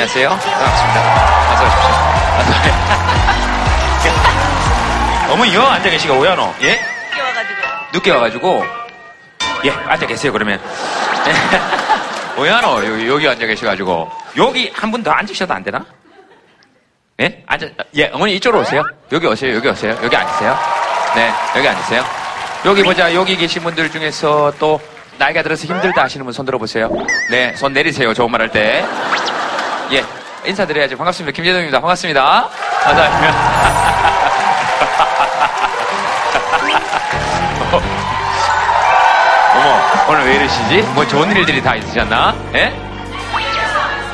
안녕하세요. 반갑습니다. 어서 오십시오. 어머니, 여 앉아 계시가 오야노? 예? 늦게 와가지고. 늦게 와가지고. 예, 앉아 계세요, 그러면. 오야노, 여기, 여기 앉아 계셔가지고. 여기 한 분 더 앉으셔도 안 되나? 예? 앉아, 예, 어머니 이쪽으로 오세요. 여기 오세요, 여기 오세요. 여기 앉으세요. 네, 여기 앉으세요. 여기 보자, 여기 계신 분들 중에서 또 나이가 들어서 힘들다 하시는 분 손 들어보세요. 네, 손 내리세요, 좋은 말 할 때. 예, 인사드려야죠. 반갑습니다. 김재동입니다. 반갑습니다. 감사합니다. 어머, 오늘 왜 이러시지? 뭐 좋은 일들이 다 있으셨나? 예?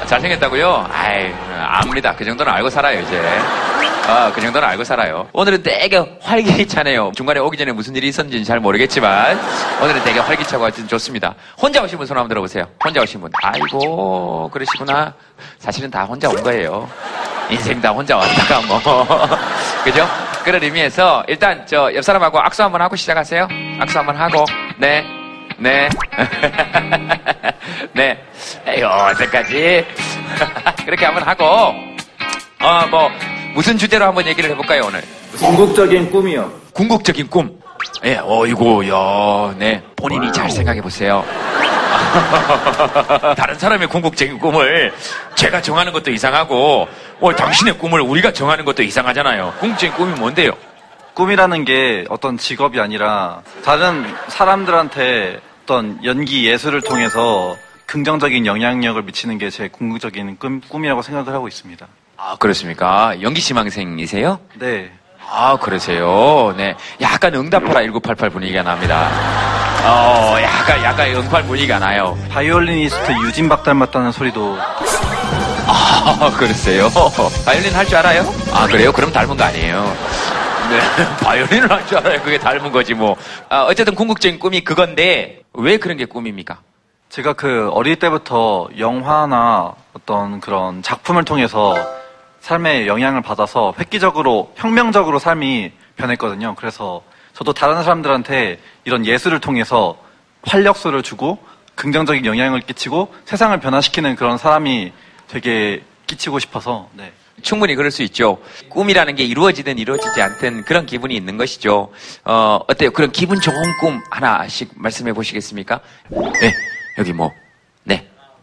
잘생겼다고요? 아이, 압니다. 그 정도는 알고 살아요, 이제. 아, 그 정도는 알고 살아요. 오늘은 되게 활기차네요. 중간에 오기 전에 무슨 일이 있었는지는 잘 모르겠지만, 오늘은 되게 활기차고 아주 좋습니다. 혼자 오신 분 손 한번 들어보세요. 혼자 오신 분. 아이고, 그러시구나. 사실은 다 혼자 온 거예요. 인생 다 혼자 왔다가 뭐. 그죠? 그런 의미에서, 일단, 저, 옆 사람하고 악수 한번 하고 시작하세요. 악수 한번 하고, 네. 네. 네. 에이, 어떡하지? 그렇게 한번 하고, 어, 뭐, 무슨 주제로 한번 얘기를 해볼까요, 오늘? 궁극적인 꿈이요. 궁극적인 꿈. 예, 어이구, 야, 네. 본인이 잘 생각해 보세요. 다른 사람의 궁극적인 꿈을 제가 정하는 것도 이상하고, 어, 당신의 꿈을 우리가 정하는 것도 이상하잖아요. 궁극적인 꿈이 뭔데요? 꿈이라는 게 어떤 직업이 아니라 다른 사람들한테 어떤 연기 예술을 통해서 긍정적인 영향력을 미치는 게 제 궁극적인 꿈, 꿈이라고 생각을 하고 있습니다. 아, 그렇습니까? 연기 지망생이세요? 네. 아, 그러세요. 네. 약간 응답하라 1988 분위기가 납니다. 어, 약간, 약간 응팔 분위기가 나요. 바이올리니스트 유진박 닮았다는 소리도 아, 그러세요. 바이올린 할 줄 알아요? 아, 그래요? 그럼 닮은 거 아니에요. 네. 바이올린을 할 줄 알아요. 그게 닮은 거지, 뭐. 아, 어쨌든 궁극적인 꿈이 그건데, 왜 그런 게 꿈입니까? 제가 그 어릴 때부터 영화나 어떤 그런 작품을 통해서 삶에 영향을 받아서 획기적으로 혁명적으로 삶이 변했거든요. 그래서 저도 다른 사람들한테 이런 예술을 통해서 활력소를 주고 긍정적인 영향을 끼치고 세상을 변화시키는 그런 사람이 되게 끼치고 싶어서 네. 충분히 그럴 수 있죠. 꿈이라는 게 이루어지든 이루어지지 않든 그런 기분이 있는 것이죠. 어, 어때요? 그런 기분 좋은 꿈 하나씩 말씀해 보시겠습니까? 네, 여기 뭐, 네.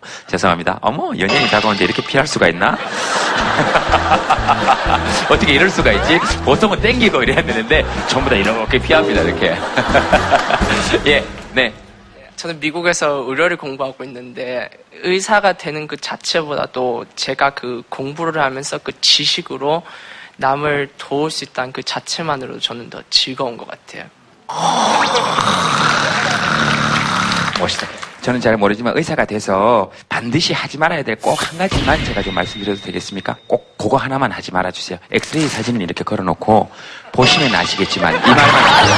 죄송합니다. 어머, 연예인이 다가오는데 이렇게 피할 수가 있나? 어떻게 이럴 수가 있지? 보통은 땡기고 이래야 되는데 전부 다 이렇게 피합니다, 이렇게. 예, 네. 저는 미국에서 의료를 공부하고 있는데 의사가 되는 그 자체보다도 제가 그 공부를 하면서 그 지식으로 남을 도울 수 있다는 그 자체만으로도 저는 더 즐거운 것 같아요. 멋있다. 저는 잘 모르지만 의사가 돼서 반드시 하지 말아야 될 꼭 한 가지만 제가 좀 말씀드려도 되겠습니까? 꼭 그거 하나만 하지 말아주세요. 엑스레이 사진을 이렇게 걸어놓고 보시면 아시겠지만 이 말만 하세요.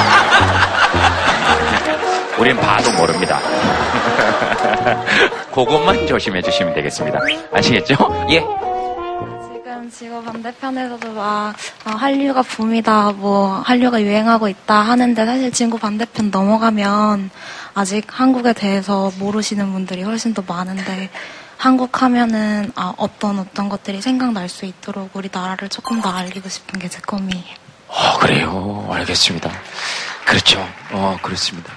우린 봐도 모릅니다. 그것만 조심해 주시면 되겠습니다. 아시겠죠? 예. 지구 반대편에서도 막 아, 한류가 붐이다, 뭐 한류가 유행하고 있다 하는데 사실 지구 반대편 넘어가면 아직 한국에 대해서 모르시는 분들이 훨씬 더 많은데 한국 하면은 아, 어떤 어떤 것들이 생각날 수 있도록 우리 나라를 조금 더 알리고 싶은 게 제 꿈이에요. 어, 그래요. 알겠습니다. 그렇죠. 어, 그렇습니다.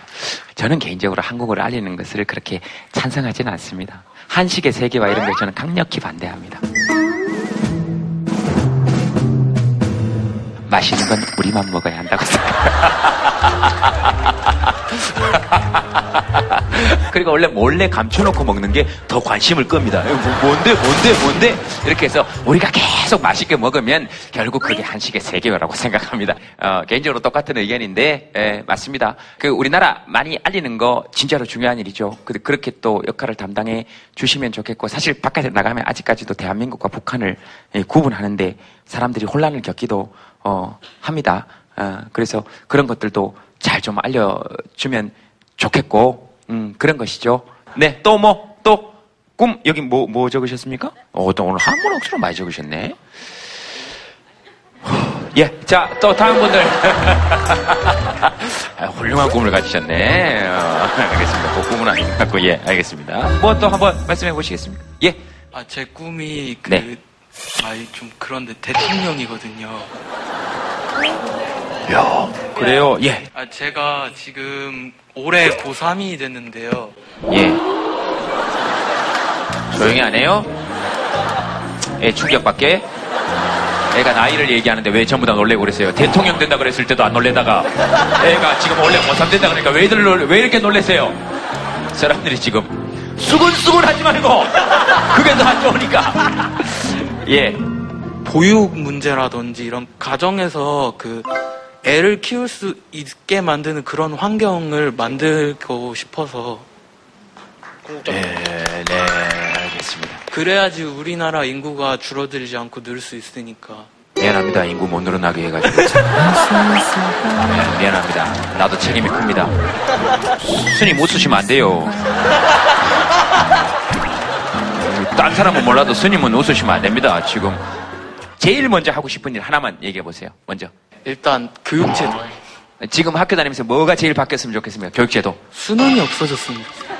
저는 개인적으로 한국을 알리는 것을 그렇게 찬성하지는 않습니다. 한식의 세계와 이런 걸 저는 강력히 반대합니다. 맛있는 건 우리만 먹어야 한다고 생각합니다. 그리고 원래 몰래 감춰놓고 먹는 게 더 관심을 끕니다. 뭐, 뭔데, 뭔데, 뭔데? 이렇게 해서 우리가 계속 맛있게 먹으면 결국 그게 한식의 세계라고 생각합니다. 어, 개인적으로 똑같은 의견인데, 예, 맞습니다. 그 우리나라 많이 알리는 거 진짜로 중요한 일이죠. 그, 그렇게 또 역할을 담당해 주시면 좋겠고, 사실 바깥에 나가면 아직까지도 대한민국과 북한을 예, 구분하는데 사람들이 혼란을 겪기도 어, 합니다. 어, 그래서 그런 것들도 잘 좀 알려주면 좋겠고, 음, 그런 것이죠. 네, 또 뭐, 또, 꿈, 여기 뭐, 뭐 적으셨습니까? 어, 또 오늘 한문 억수로 많이 적으셨네. 예, 자, 또 다음 분들. 아, 훌륭한 꿈을 가지셨네. 어, 알겠습니다. 그 꿈은 아닌 것 같고, 예, 알겠습니다. 뭐 또 한번 말씀해 보시겠습니까? 예, 아, 제 꿈이 그, 네. 아, 좀 그런데 대통령이거든요. 그래요? 예. 아, 제가 지금 올해 고3이 됐는데요. 예. 조용히 안 해요? 애 충격받게? 애가 나이를 얘기하는데 왜 전부 다 놀래고 그랬어요? 대통령 된다 그랬을 때도 안 놀래다가 애가 지금 원래 고3 된다 그러니까 왜들 놀- 왜 이렇게 놀래세요? 사람들이 지금 수근수근 하지 말고 그게 더 안 좋으니까 예. 보육 문제라든지 이런 가정에서 그 애를 키울 수 있게 만드는 그런 환경을 만들고 싶어서 네, 네, 알겠습니다. 그래야지 우리나라 인구가 줄어들지 않고 늘 수 있으니까. 미안합니다. 인구 못 늘어나게 해가지고. 네, 미안합니다. 나도 책임이 큽니다. 스님 웃으시면 안 돼요. 딴 사람은 몰라도 스님은 웃으시면 안 됩니다. 지금 제일 먼저 하고 싶은 일 하나만 얘기해 보세요. 먼저. 일단 교육제도. 지금 학교 다니면서 뭐가 제일 바뀌었으면 좋겠습니까? 교육제도. 수능이 없어졌으면 좋겠어요.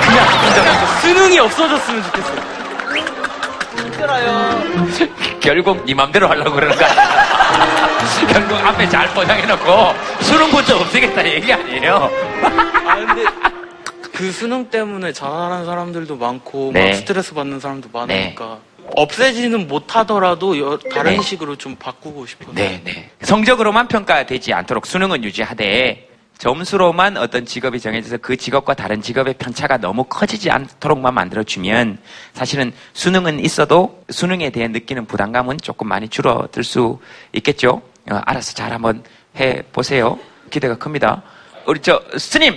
그냥 수능이 없어졌으면 좋겠어요. 결국 네 맘대로 하려고 그러는 거 아니야? 결국 앞에 잘 포장해놓고 수능부터 없애겠다 얘기 아니에요? 아 근데 그 수능 때문에 자살하는 사람들도 많고 네. 막 스트레스 받는 사람도 많으니까 없애지는 못하더라도 여- 다른 네. 식으로 좀 바꾸고 싶어요. 네, 네. 성적으로만 평가되지 않도록 수능은 유지하되 점수로만 어떤 직업이 정해져서 그 직업과 다른 직업의 편차가 너무 커지지 않도록만 만들어주면 사실은 수능은 있어도 수능에 대해 느끼는 부담감은 조금 많이 줄어들 수 있겠죠. 어, 알아서 잘 한번 해 보세요. 기대가 큽니다. 우리 저 스님,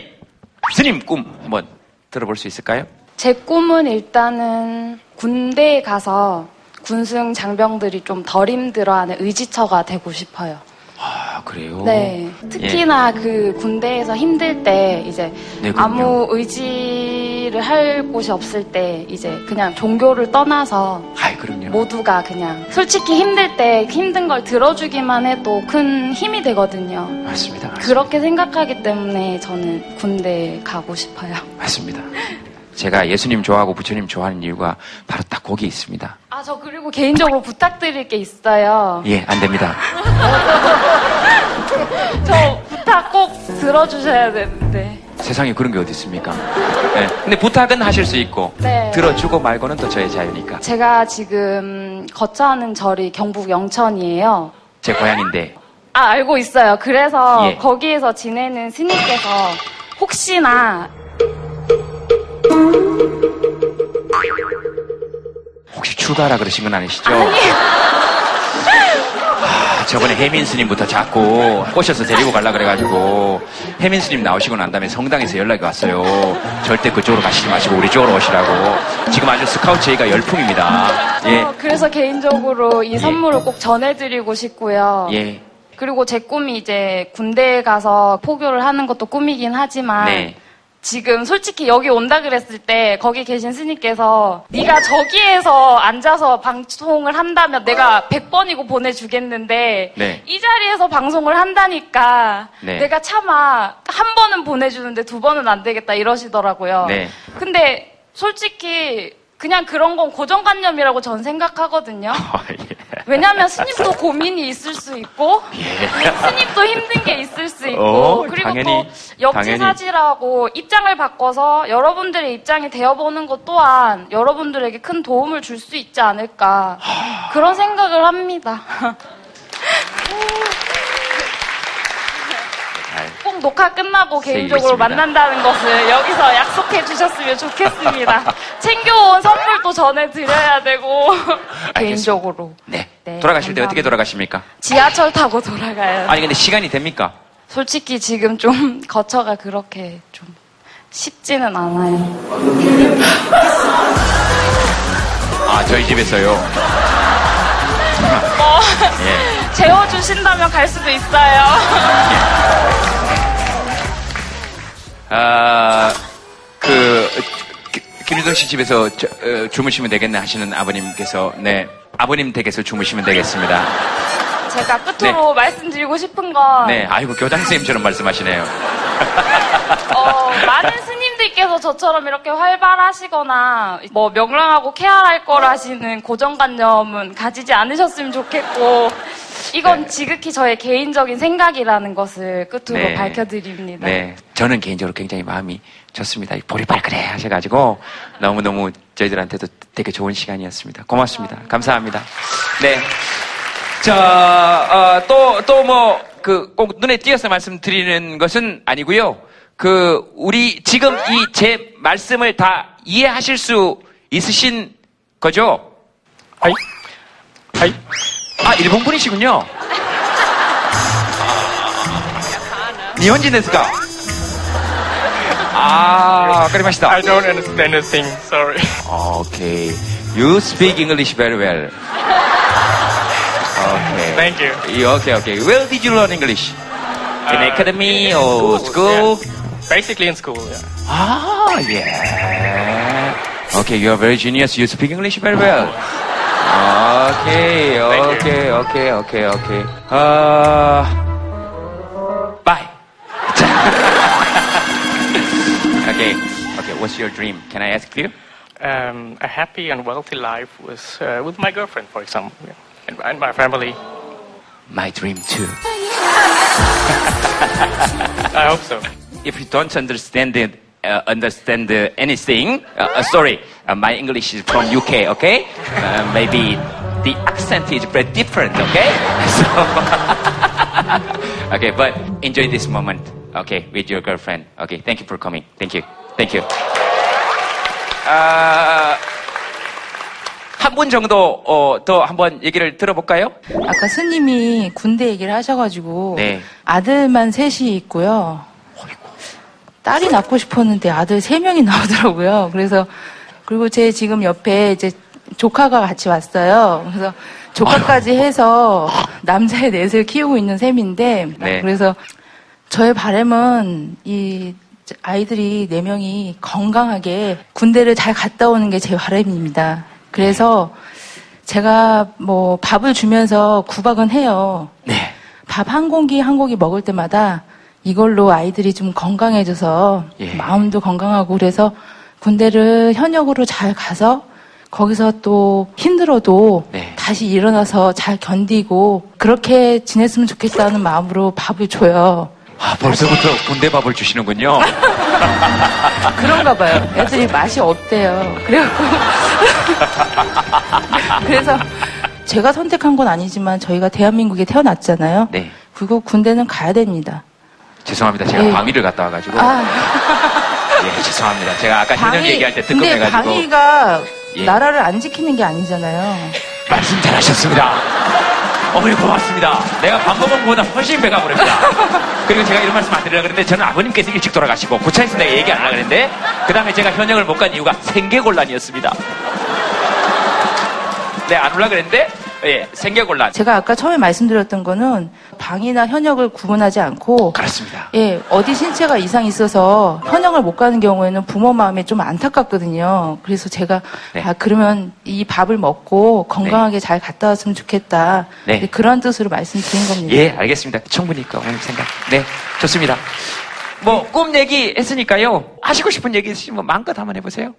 스님 꿈 한번 들어볼 수 있을까요? 제 꿈은 일단은 군대에 가서 군승 장병들이 좀 덜 힘들어하는 의지처가 되고 싶어요. 아 그래요. 네. 특히나 그 군대에서 힘들 때 이제 네. 아무 의지를 할 곳이 없을 때 이제 그냥 종교를 떠나서 아이 그럼요. 모두가 그냥 솔직히 힘들 때 힘든 걸 들어주기만 해도 큰 힘이 되거든요. 맞습니다. 맞습니다. 그렇게 생각하기 때문에 저는 군대에 가고 싶어요. 맞습니다. 제가 예수님 좋아하고 부처님 좋아하는 이유가 바로 딱 거기 있습니다. 아, 저 그리고 개인적으로 부탁드릴 게 있어요. 예, 안 됩니다. 저 부탁 꼭 들어주셔야 되는데. 세상에 그런 게 어디 있습니까? 예, 근데 부탁은 하실 수 있고 네. 들어주고 말고는 또 저의 자유니까. 제가 지금 거처하는 절이 경북 영천이에요. 제 고향인데 아, 알고 있어요. 그래서 예. 거기에서 지내는 스님께서 혹시나 혹시 출가하라 그러신 건 아니시죠? 아, 저번에 혜민 스님부터 자꾸 꼬셔서 데리고 가려 그래가지고 혜민 스님 나오시고 난 다음에 성당에서 연락이 왔어요. 절대 그쪽으로 가시지 마시고 우리 쪽으로 오시라고. 지금 아주 스카우트 제의가 열풍입니다. 예, 어, 그래서 개인적으로 이 선물을 꼭 전해드리고 싶고요. 예, 그리고 제 꿈이 이제 군대에 가서 포교를 하는 것도 꿈이긴 하지만 네. 지금 솔직히 여기 온다 그랬을 때 거기 계신 스님께서 네가 저기에서 앉아서 방송을 한다면 내가 100번이고 보내주겠는데 네. 이 자리에서 방송을 한다니까 네. 내가 차마 한 번은 보내주는데 두 번은 안 되겠다 이러시더라고요. 네. 근데 솔직히 그냥 그런 건 고정관념이라고 전 생각하거든요. 왜냐하면 스님도 고민이 있을 수 있고 예. 스님도 힘든 게 있을 수 있고 어, 그리고 당연히, 또 역지사지라고 입장을 바꿔서 여러분들의 입장이 되어보는 것 또한 여러분들에게 큰 도움을 줄 수 있지 않을까 그런 생각을 합니다. 잘. 꼭 녹화 끝나고 개인적으로 있습니다. 만난다는 것을 여기서 약속해 주셨으면 좋겠습니다. 챙겨온 선물도 전해드려야 되고 개인적으로 네. 네, 돌아가실 때 감사합니다. 어떻게 돌아가십니까? 지하철 타고 돌아가요. 아니 근데 시간이 됩니까? 솔직히 지금 좀 거처가 그렇게 좀 쉽지는 않아요. 아 저희 집에서요. 예. 재워주신다면 갈 수도 있어요. 아, 그, 기- 김유동 씨 집에서 저- 어, 주무시면 되겠네 하시는 아버님께서, 네. 아버님 댁에서 주무시면 되겠습니다. 제가 끝으로 말씀드리고 싶은 건 네. 아이고, 교장 선생님처럼 말씀하시네요. 어, 많은 스님 들 팬분들께서 저처럼 이렇게 활발하시거나 뭐 명랑하고 쾌활할 거라시는 고정관념은 가지지 않으셨으면 좋겠고 이건 네. 지극히 저의 개인적인 생각이라는 것을 끝으로 네. 밝혀드립니다. 네. 저는 개인적으로 굉장히 마음이 좋습니다. 발그레 하셔가지고 너무너무 저희들한테도 되게 좋은 시간이었습니다. 고맙습니다. 감사합니다. 네. 자, 어, 또, 또 뭐, 그, 꼭 눈에 띄어서 말씀드리는 것은 아니고요. 그 우리 지금 이 제 말씀을 다 이해하실 수 있으신 거죠? 아이, 아이, 아 일본 분이시군요. 니혼진 데스가. 아, 그리마시다. I don't understand a thing. Sorry. Okay. You speak English very well. Okay. Thank you. Okay, okay. Where did you learn English? In uh, academy in, in or school? school? Yeah. Basically in school. Yeah. Ah, yeah. Okay, you are very genius. You speak English very well. Okay, okay, okay, okay, okay. Uh, bye. okay, okay. What's your dream? Can I ask you? Um, a happy and wealthy life with uh, with my girlfriend, for example, yeah. and, and my family. My dream too. I hope so if you don't understand it, uh, understand uh, anything, uh, uh, sorry, uh, my English is from UK, okay? Uh, maybe the accent is very different, okay? So, okay, but enjoy this moment, okay, with your girlfriend. Okay, thank you for coming. Thank you. Thank you. 아, 한 분 정도 어, 더 한번 얘기를 들어볼까요? 아까 스님이 군대 얘기를 하셔가지고 네. 아들만 셋이 있고요. 딸이 낳고 싶었는데 아들 세 명이 나오더라고요. 그래서 그리고 제 지금 옆에 이제 조카가 같이 왔어요. 그래서 조카까지 해서 남자의 넷을 키우고 있는 셈인데 네. 그래서 저의 바람은 이 아이들이 네 명이 건강하게 군대를 잘 갔다 오는 게 제 바람입니다. 그래서 제가 뭐 밥을 주면서 구박은 해요. 네. 밥 한 공기 한 공기 먹을 때마다 이걸로 아이들이 좀 건강해져서 예. 마음도 건강하고 그래서 군대를 현역으로 잘 가서 거기서 또 힘들어도 네. 다시 일어나서 잘 견디고 그렇게 지냈으면 좋겠다는 마음으로 밥을 줘요. 아, 벌써부터 군대 밥을 주시는군요. 그런가 봐요. 애들이 맛이 없대요. 그래갖고. 그래서 제가 선택한 건 아니지만 저희가 대한민국에 태어났잖아요. 네. 그리고 군대는 가야 됩니다. 죄송합니다. 제가 예. 방위를 갔다 와가지고. 아, 예, 죄송합니다. 제가 아까 현역 얘기할 때 근데 뜨끔해가지고. 방위가 예. 나라를 안 지키는 게 아니잖아요. 말씀 잘하셨습니다. 어머니 고맙습니다. 내가 밥 먹은 것보다 훨씬 배가 부릅니다. 그리고 제가 이런 말씀 안 드리려고 그랬는데 저는 아버님께서 일찍 돌아가시고 고차에서 내가 얘기 안 하려고 그랬는데 그 다음에 제가 현역을 못 간 이유가 생계곤란이었습니다. 네, 안 올라 그랬는데 예, 생계곤란. 제가 아까 처음에 말씀드렸던 거는 방위나 현역을 구분하지 않고 그렇습니다. 예, 어디 신체가 이상이 있어서 현역을 못 가는 경우에는 부모 마음이 좀 안타깝거든요. 그래서 제가 네. 아 그러면 이 밥을 먹고 건강하게 잘 갔다 왔으면 좋겠다. 네. 네, 그런 뜻으로 말씀드린 겁니다. 예, 알겠습니다. 충분히 그 어머님 생각. 네, 좋습니다. 뭐 꿈 얘기 했으니까요. 하시고 싶은 얘기 있으시면 마음껏 한번 해보세요.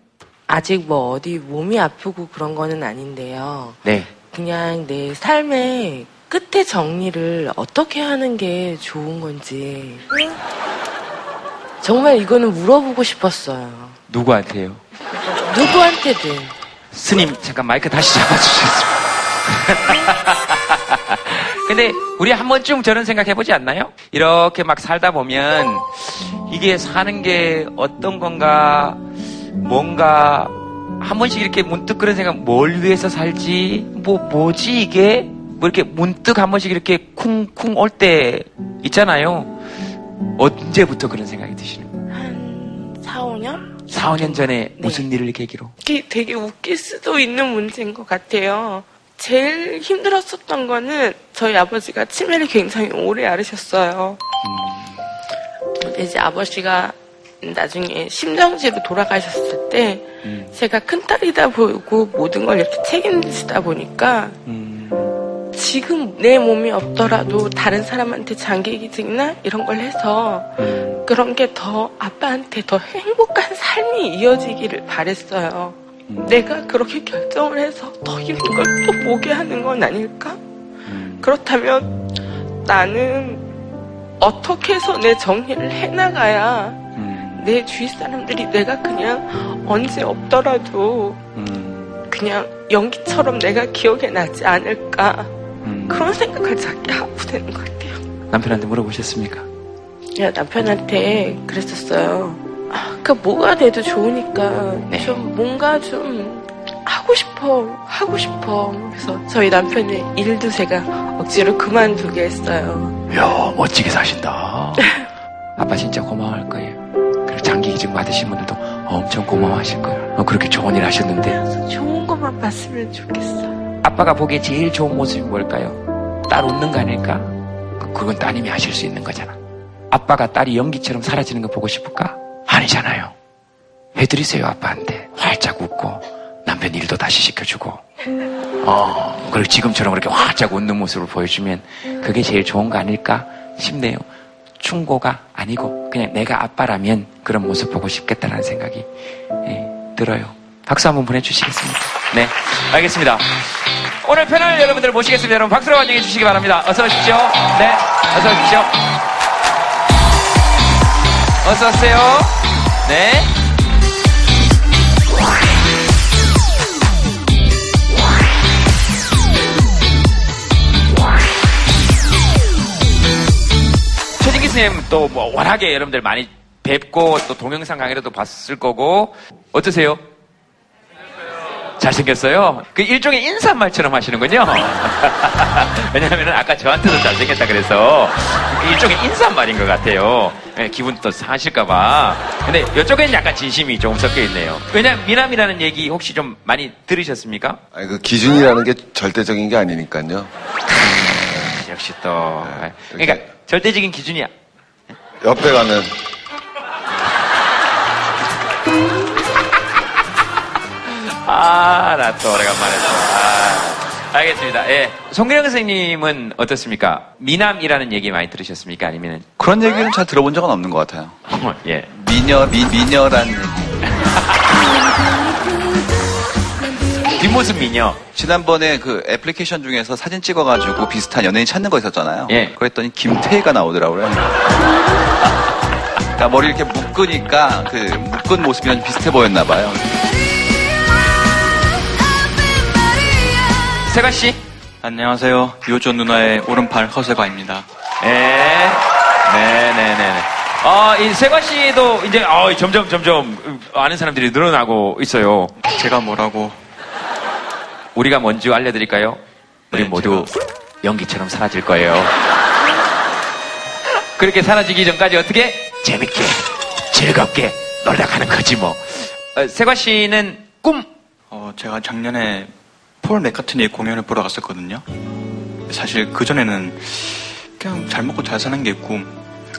아직 뭐 어디 몸이 아프고 그런 거는 아닌데요. 네. 그냥 내 삶의 끝의 정리를 어떻게 하는 게 좋은 건지. 정말 이거는 물어보고 싶었어요. 누구한테요? 누구한테든. 스님 잠깐 마이크 다시 잡아주셨습니다. 근데 우리 한 번쯤 저런 생각 해보지 않나요? 이렇게 막 살다 보면 이게 사는 게 어떤 건가 뭔가 한 번씩 이렇게 문득 그런 생각 뭘 위해서 살지 뭐 뭐지 이게 뭐 이렇게 문득 한 번씩 이렇게 쿵쿵 올 때 있잖아요. 언제부터 그런 생각이 드시는 거예요? 한 4, 5년? 4, 5년 전에 네. 무슨 일을 계기로? 이게 되게 웃길 수도 있는 문제인 것 같아요. 제일 힘들었었던 거는 저희 아버지가 치매를 굉장히 오래 앓으셨어요. 이제 아버지가 나중에 심정지로 돌아가셨을 때 음. 제가 큰딸이다 보고 모든 걸 이렇게 책임지다 보니까 음. 지금 내 몸이 없더라도 다른 사람한테 장기기증이나 이런 걸 해서 음. 그 그런 게 더 아빠한테 더 행복한 삶이 이어지기를 바랬어요. 내가 그렇게 결정을 해서 더 힘든 걸 또 보게 하는 건 아닐까? 그렇다면 나는 어떻게 해서 내 정리를 해나가야 내 주위 사람들이 내가 그냥 언제 없더라도 그냥 연기처럼 내가 기억에 나지 않을까 그런 생각을 자꾸 하고 되는 것 같아요. 남편한테 물어보셨습니까? 야, 남편한테 그랬었어요. 아, 그 뭐가 돼도 좋으니까 네. 좀 뭔가 좀 하고 싶어, 하고 싶어. 그래서 저희 남편의 일도 제가 억지로 그만두게 했어요. 이야, 멋지게 사신다. 아빠 진짜 고마워할 거예요. 기증 받으신 분들도 엄청 고마워하실 거예요. 어, 그렇게 좋은 일 하셨는데. 좋은 것만 봤으면 좋겠어. 아빠가 보기에 제일 좋은 모습이 뭘까요? 딸 웃는 거 아닐까? 그- 그건 따님이 하실 수 있는 거잖아. 아빠가 딸이 연기처럼 사라지는 거 보고 싶을까? 아니잖아요. 해드리세요, 아빠한테. 활짝 웃고, 남편 일도 다시 시켜주고. 어, 그리고 지금처럼 그렇게 활짝 웃는 모습을 보여주면 그게 제일 좋은 거 아닐까 싶네요. 충고가 아니고, 그냥 내가 아빠라면 그런 모습 보고 싶겠다라는 생각이 예, 들어요. 박수 한번 보내주시겠습니까? 네, 알겠습니다. 오늘 패널 여러분들 모시겠습니다. 여러분 박수로 환영해 주시기 바랍니다. 어서 오십시오. 네, 어서 오십시오. 어서 오세요. 네. 선생님 또 뭐 워낙에 여러분들 많이 뵙고 또 동영상 강의로도 봤을 거고 어떠세요? 잘생겼어요? 그 일종의 인사말처럼 하시는군요. 왜냐하면 아까 저한테도 잘생겼다 그래서 그 일종의 인사말인 것 같아요. 예, 기분 또 상하실까봐. 근데 이쪽에는 약간 진심이 조금 섞여 있네요. 왜냐 미남이라는 얘기 혹시 좀 많이 들으셨습니까? 아니, 그 기준이라는 게 절대적인 게 아니니까요. 역시 또. 네, 그러니까. 절대적인 기준이야. 옆에 가면 아, 나 또 오래간만에 또. 아, 알겠습니다. 예. 송기령 선생님은 어떻습니까? 미남이라는 얘기 많이 들으셨습니까? 아니면 그런 얘기는 잘 들어본 적은 없는 것 같아요. 예. 미녀, 미, 미녀란 얘기. 뒷모습 미녀. 지난번에 그 애플리케이션 중에서 사진 찍어가지고 비슷한 연예인 찾는 거 있었잖아요. 예. 그랬더니 김태희가 나오더라고요. 그러니까 머리 이렇게 묶으니까 그 묶은 모습이랑 좀 비슷해 보였나 봐요. 세가 씨. 안녕하세요. 요조 누나의 오른팔 허세가입니다. 예. 네, 네, 네, 네. 아, 이 세가 씨도 이제 어, 점점 점점 아는 사람들이 늘어나고 있어요. 제가 뭐라고? 우리가 뭔지 알려드릴까요? 우리 네, 모두 연기처럼 사라질 거예요. 그렇게 사라지기 전까지 어떻게 재밌게 즐겁게 놀다 가는 거지 뭐. 어, 세과 씨는 꿈 어, 제가 작년에 폴 맥카트니 공연을 보러 갔었거든요. 사실 그 전에는 그냥 잘 먹고 잘 사는 게 꿈,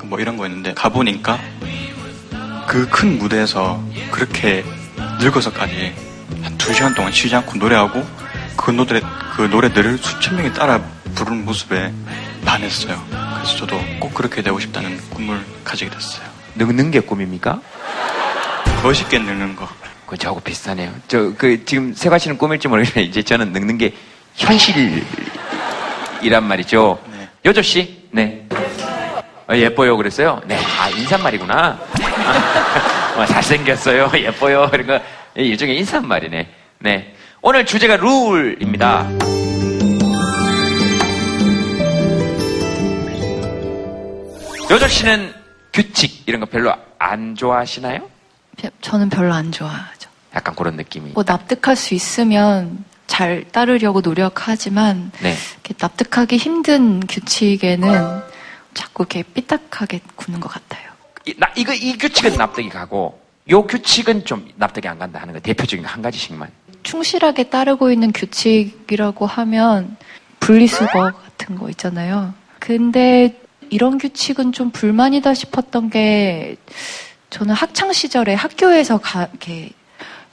뭐 이런 거였는데 가보니까 그 큰 무대에서 그렇게 늙어서까지 한 두 시간 동안 쉬지 않고 노래하고 그 노래, 그 노래들을 수천 명이 따라 부르는 모습에 반했어요. 그래서 저도 꼭 그렇게 되고 싶다는 꿈을 가지게 됐어요. 늙는 게 꿈입니까? 멋있게 늙는 거. 그건 저하고 비슷하네요. 저 그 지금 세과 씨는 꿈일지 모르겠는데 이제 저는 늙는 게 현실이란 말이죠. 네. 여조 씨, 네. 어, 예뻐요 그랬어요. 네. 아 인사말이구나. 아, 잘생겼어요. 예뻐요. 거 일종의 인사말이네. 네. 오늘 주제가 룰입니다. 여조 씨는 규칙 이런 거 별로 안 좋아하시나요? 저는 별로 안 좋아하죠. 약간 그런 느낌이. 뭐 납득할 수 있으면 잘 따르려고 노력하지만 네. 납득하기 힘든 규칙에는 자꾸 이렇게 삐딱하게 굳는 것 같아요. 이, 나, 이거, 이 규칙은 납득이 가고, 요 규칙은 좀 납득이 안 간다 하는 거 대표적인 거한 가지씩만. 충실하게 따르고 있는 규칙이라고 하면 분리수거 같은 거 있잖아요. 근데 이런 규칙은 좀 불만이다 싶었던 게 저는 학창 시절에 학교에서 가, 이렇게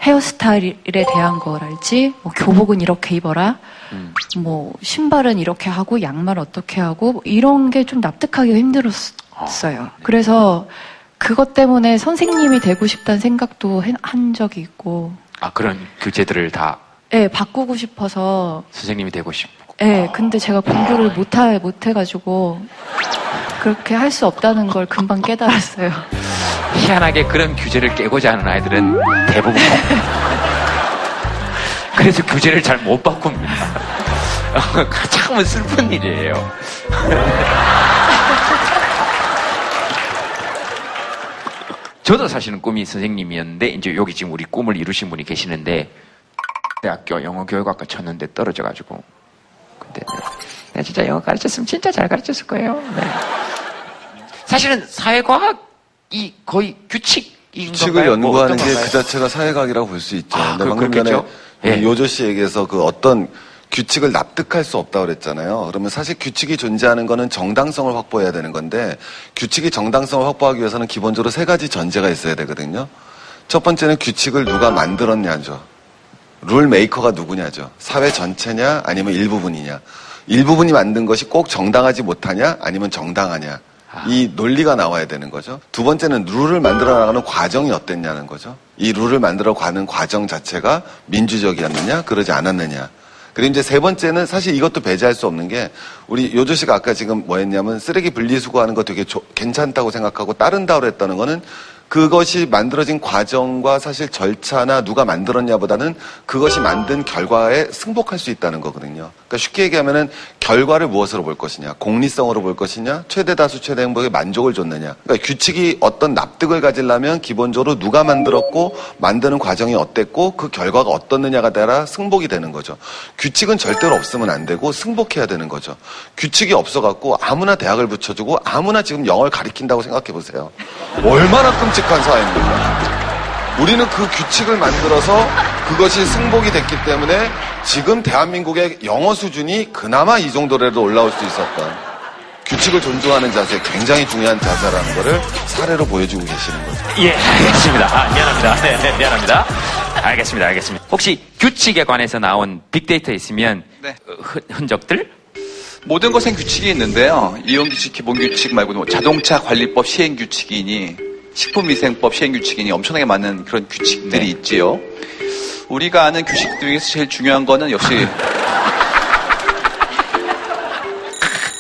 헤어스타일에 대한 거랄지 뭐 교복은 이렇게 입어라 음. 뭐 신발은 이렇게 하고 양말 어떻게 하고 뭐 이런 게 좀 납득하기가 힘들었어요. 그래서 그것 때문에 선생님이 되고 싶다는 생각도 해- 한 적이 있고, 아, 그런 규제들을 다 예, 바꾸고 싶어서, 선생님이 되고 싶고. 예, 근데 제가 공부를 못해, 못해가지고, 그렇게 할 수 없다는 걸 금방 깨달았어요. 희한하게 그런 규제를 깨고자 하는 아이들은 대부분. 그래서 규제를 잘 못 바꿉니다. 참은 슬픈 일이에요. 저도 사실은 꿈이 선생님이었는데, 이제 여기 지금 우리 꿈을 이루신 분이 계시는데, 대학교 영어 교육학과 쳤는데 떨어져 가지고. 근데 내가 진짜 영어 가르쳤으면 진짜 잘 가르쳤을 거예요. 네. 사실은 사회과학이 거의 규칙인 규칙을? 뭐 연구하는 어떤 게 건가요? 그 자체가 사회학이라고 볼 수 있죠. 아, 그- 방금 그렇겠죠? 전에 예. 요조 씨 얘기해서 그 어떤 규칙을 납득할 수 없다고 그랬잖아요. 그러면 사실 규칙이 존재하는 거는 정당성을 확보해야 되는 건데 규칙이 정당성을 확보하기 위해서는 기본적으로 세 가지 전제가 있어야 되거든요. 첫 번째는 규칙을 누가 만들었냐죠. 룰 메이커가 누구냐죠. 사회 전체냐 아니면 일부분이냐. 일부분이 만든 것이 꼭 정당하지 못하냐 아니면 정당하냐. 이 논리가 나와야 되는 거죠. 두 번째는 룰을 만들어 나가는 과정이 어땠냐는 거죠. 이 룰을 만들어 가는 과정 자체가 민주적이었느냐, 그러지 않았느냐. 그리고 이제 세 번째는 사실 이것도 배제할 수 없는 게 우리 요조 씨가 아까 지금 뭐 했냐면 쓰레기 분리수거하는 거 되게 조- 괜찮다고 생각하고 따른다고 했다는 거는 그것이 만들어진 과정과 사실 절차나 누가 만들었냐보다는 그것이 만든 결과에 승복할 수 있다는 거거든요. 그러니까 쉽게 얘기하면은 결과를 무엇으로 볼 것이냐, 공리성으로 볼 것이냐, 최대 다수 최대 행복에 만족을 줬느냐. 그러니까 규칙이 어떤 납득을 가지려면 기본적으로 누가 만들었고 만드는 과정이 어땠고 그 결과가 어떻느냐가 따라 승복이 되는 거죠. 규칙은 절대로 없으면 안 되고 승복해야 되는 거죠. 규칙이 없어갖고 아무나 대학을 붙여주고 아무나 지금 영어를 가리킨다고 생각해 보세요. 얼마나 끔찍 한 사회입니까? 우리는 그 규칙을 만들어서 그것이 승복이 됐기 때문에 지금 대한민국의 영어 수준이 그나마 이 정도라도 올라올 수 있었던 규칙을 존중하는 자세 굉장히 중요한 자세라는 것을 사례로 보여주고 계시는 거죠. 예, 알겠습니다. 아, 미안합니다. 네, 네, 미안합니다. 알겠습니다, 알겠습니다. 혹시 규칙에 관해서 나온 빅데이터 있으면 네. 어, 흔, 흔적들? 모든 것엔 규칙이 있는데요. 이용 규칙, 기본 규칙 말고도 뭐 자동차 관리법 시행 규칙이니 식품위생법 시행규칙이니 엄청나게 많은 그런 규칙들이 네. 있지요. 우리가 아는 규칙 중에서 제일 중요한 거는 역시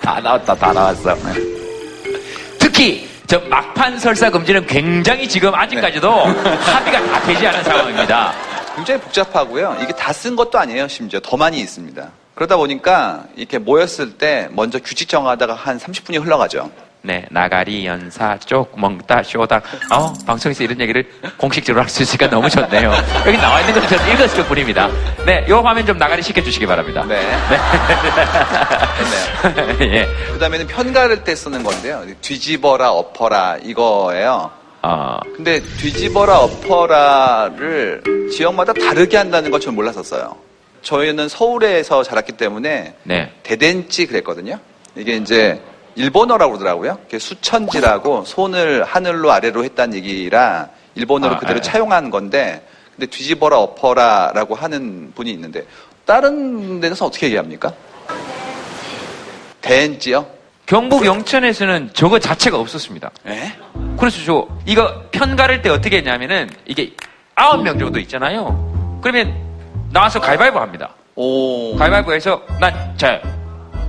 다 나왔다, 다 나왔어. 네. 특히 저 막판 설사 금지는 굉장히 지금 아직까지도 합의가 다 되지 않은 상황입니다. 굉장히 복잡하고요. 이게 다 쓴 것도 아니에요. 심지어 더 많이 있습니다. 그러다 보니까 이렇게 모였을 때 먼저 규칙 정하다가 한 30분이 흘러가죠. 네, 나가리, 연사, 쪽, 멍따, 쇼당. 어, 방송에서 이런 얘기를 공식적으로 할 수 있으니까 너무 좋네요. 여기 나와 있는 건 저는 읽었을 뿐입니다. 네, 요 화면 좀 나가리 시켜주시기 바랍니다. 네. 네. 예. 그 다음에는 편가를 때 쓰는 건데요. 뒤집어라, 엎어라, 이거예요. 어, 근데 뒤집어라, 엎어라를 지역마다 다르게 한다는 걸 저는 몰랐었어요. 저희는 서울에서 자랐기 때문에 네. 대댄지 그랬거든요. 이게 이제 일본어라고 그러더라고요. 수천지라고 손을 하늘로 아래로 했다는 얘기라 일본어로 아, 그대로 예. 차용한 건데 근데 뒤집어라 엎어라라고 하는 분이 있는데 다른 데서 어떻게 얘기합니까? 대엔지요? 경북 영천에서는 저거 자체가 없었습니다. 예? 그래서 저 이거 편 가를 때 어떻게 했냐면은 이게 아홉 명 정도 있잖아요. 그러면 나와서 가위바위보 합니다. 오. 가위바위보 해서 난 자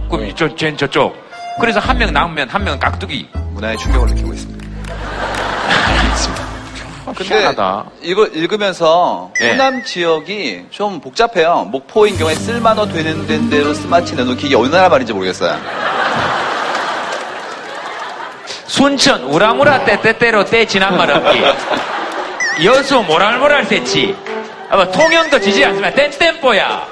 그럼 저, 쟤는 저쪽. 그래서 한 명 남으면 한 명은 깍두기. 문화의 충격을 느끼고 있습니다. 근데 희한하다. 이거 읽으면서 예. 호남 지역이 좀 복잡해요. 목포인 경우에 쓸만어 되는 된 대로 스마치 내놓기 이게 어느 나라 말인지 모르겠어요. 순천 우라무라 때때때로 때 지난 말 없기. 여수 모랄모랄 때치. 아마 통영도 지지 않지만 땐땜뽀야.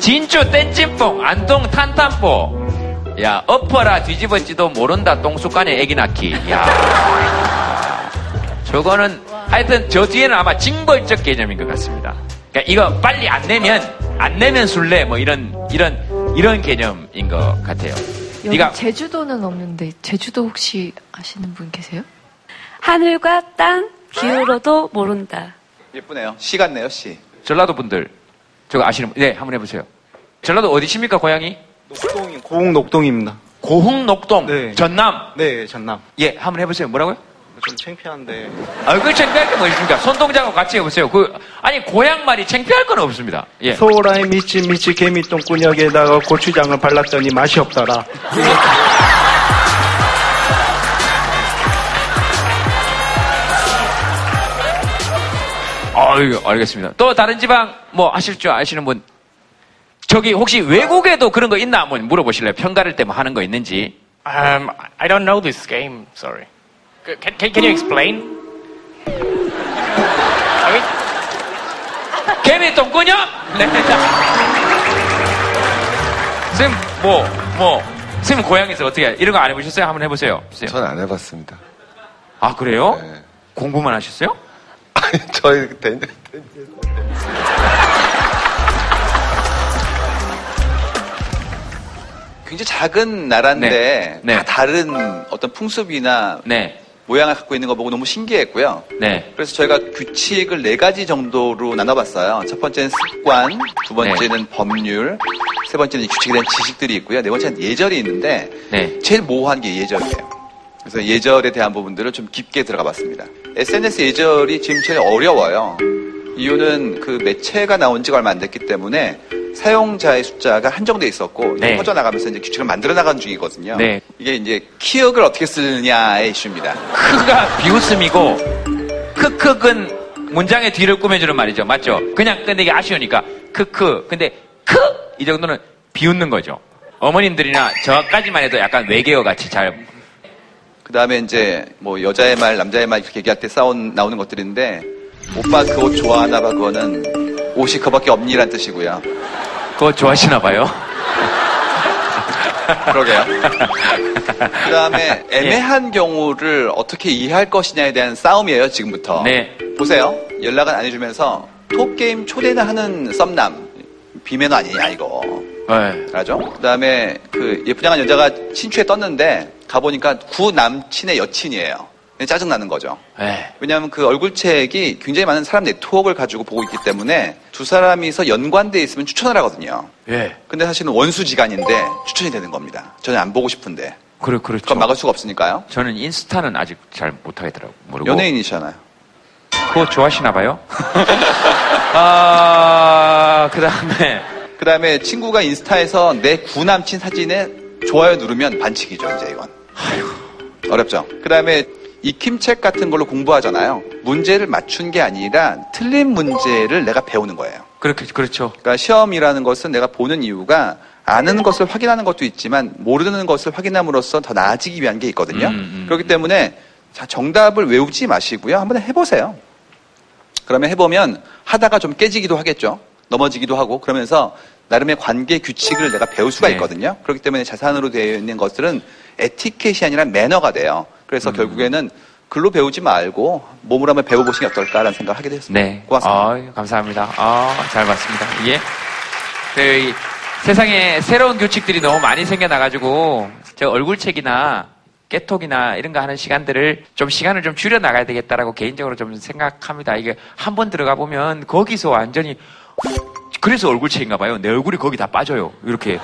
진주 땐찜뽕 안동 탄탄뽀. 야 엎어라 뒤집어지도 모른다 똥쑥간에 애기 낳기. 야 저거는 하여튼 저 뒤에는 아마 징벌적 개념인 것 같습니다. 그러니까 이거 빨리 안 내면 안 내면 술래 뭐 이런 이런 이런 개념인 것 같아요. 여기 네가 제주도는 없는데 제주도 혹시 아시는 분 계세요? 하늘과 땅 기울어도 모른다. 예쁘네요. 시 같네요, 시. 전라도 분들 저거 아시는 분? 네 한번 해보세요. 전라도 어디십니까 고향이? 녹동, 고흥 녹동입니다. 고흥 녹동 네. 전남 네, 전남. 예 한번 해보세요. 뭐라고요? 좀 창피한데. 얼굴 창피할 게 뭐 있습니까? 손동작하고 같이 해보세요. 그, 아니, 고향 말이 창피할 건 없습니다. 예. 소라의 미치 미치 개미 똥 꾸역에다가 고추장을 발랐더니 맛이 없더라. 아유, 알겠습니다. 또 다른 지방 뭐 하실 줄 아시는 분? 저기 혹시 외국에도 그런 거 있나 한번 물어보실래요? 평가를 때뭐 하는 거 있는지. Um, I don't know this game. Sorry. Can, can, can you explain? 개미 똥꾸녕? 네. 쌤, 뭐, 뭐, 쌤 고향에서 어떻게, 이런 거 안 해보셨어요? 한번 해보세요. 저는 안 해봤습니다. 아, 그래요? 공부만 하셨어요? 저희 된, 굉장히 작은 나라인데 네. 다 다른 어떤 풍습이나 모양을 갖고 있는 거 보고 너무 신기했고요. 네. 그래서 저희가 규칙을 네 가지 정도로 나눠봤어요. 첫 번째는 습관, 두 번째는 네. 법률, 세 번째는 규칙에 대한 지식들이 있고요. 네 번째는 예절이 있는데 네. 제일 모호한 게 예절이에요. 그래서 예절에 대한 부분들을 좀 깊게 들어가 봤습니다. SNS 예절이 지금 제일 어려워요. 이유는 그 매체가 나온 지가 얼마 안 됐기 때문에 사용자의 숫자가 한정돼 있었고 네. 퍼져나가면서 이제 규칙을 만들어 나가는 중이거든요. 네. 이게 이제 키읔을 어떻게 쓰느냐의 이슈입니다. 크가 비웃음이고, 크크은 문장의 뒤를 꾸며주는 말이죠. 맞죠? 그냥 끝내기 아쉬우니까, 크크. 근데, 크! 이 정도는 비웃는 거죠. 어머님들이나 저까지만 해도 약간 외계어 같이 잘, 그 다음에 이제 뭐 여자의 말, 남자의 말 이렇게 얘기할 때 싸운 나오는 것들인데 오빠 그 옷 좋아하나 봐 그거는 옷이 그밖에 없니란 뜻이고요. 그거 좋아하시나 봐요. 그러게요. 그 다음에 애매한 경우를 어떻게 이해할 것이냐에 대한 싸움이에요 지금부터. 네. 보세요. 연락은 안 해주면서 톡게임 초대나 하는 썸남 비매너 아니냐 이거. 네. 알죠? 그 다음에 그 예쁘장한 여자가 신추에 떴는데 가보니까 구 남친의 여친이에요. 짜증나는 거죠. 네. 왜냐하면 그 얼굴책이 굉장히 많은 사람 네트워크를 가지고 보고 있기 때문에 두 사람이서 연관돼 있으면 추천을 하거든요. 예. 근데 사실은 원수지간인데 추천이 되는 겁니다. 저는 안 보고 싶은데. 그래, 그렇죠. 그건 막을 수가 없으니까요. 저는 인스타는 아직 잘 못하겠더라고. 모르고. 연예인이잖아요. 그거 좋아하시나 봐요? 아, 그 다음에. 그 다음에 친구가 인스타에서 내 구남친 사진에 좋아요 누르면 반칙이죠, 이제 이건. 어렵죠. 그 다음에 익힘책 같은 걸로 공부하잖아요. 문제를 맞춘 게 아니라 틀린 문제를 내가 배우는 거예요. 그렇게, 그렇죠. 그러니까 시험이라는 것은 내가 보는 이유가 아는 것을 확인하는 것도 있지만 모르는 것을 확인함으로써 더 나아지기 위한 게 있거든요. 음, 그렇기 때문에 자, 정답을 외우지 마시고요. 한번 해보세요. 그러면 해보면 하다가 좀 깨지기도 하겠죠. 넘어지기도 하고 그러면서 나름의 관계 규칙을 내가 배울 수가 네. 있거든요. 그렇기 때문에 자산으로 되어 있는 것들은 에티켓이 아니라 매너가 돼요. 음. 그래서 결국에는 글로 배우지 말고 몸으로 한번 배워보시는 게 어떨까라는 생각을 하게 되었습니다. 네. 고맙습니다. 아, 감사합니다. 아, 잘 봤습니다. 예. 그, 이 세상에 새로운 규칙들이 너무 많이 생겨나가지고, 저 얼굴책이나 깨톡이나 이런 거 하는 시간들을 좀 시간을 좀 줄여 나가야 되겠다라고 개인적으로 좀 생각합니다. 이게 한 번 들어가 보면 거기서 완전히, 그래서 얼굴책인가 봐요. 내 얼굴이 거기 다 빠져요. 이렇게.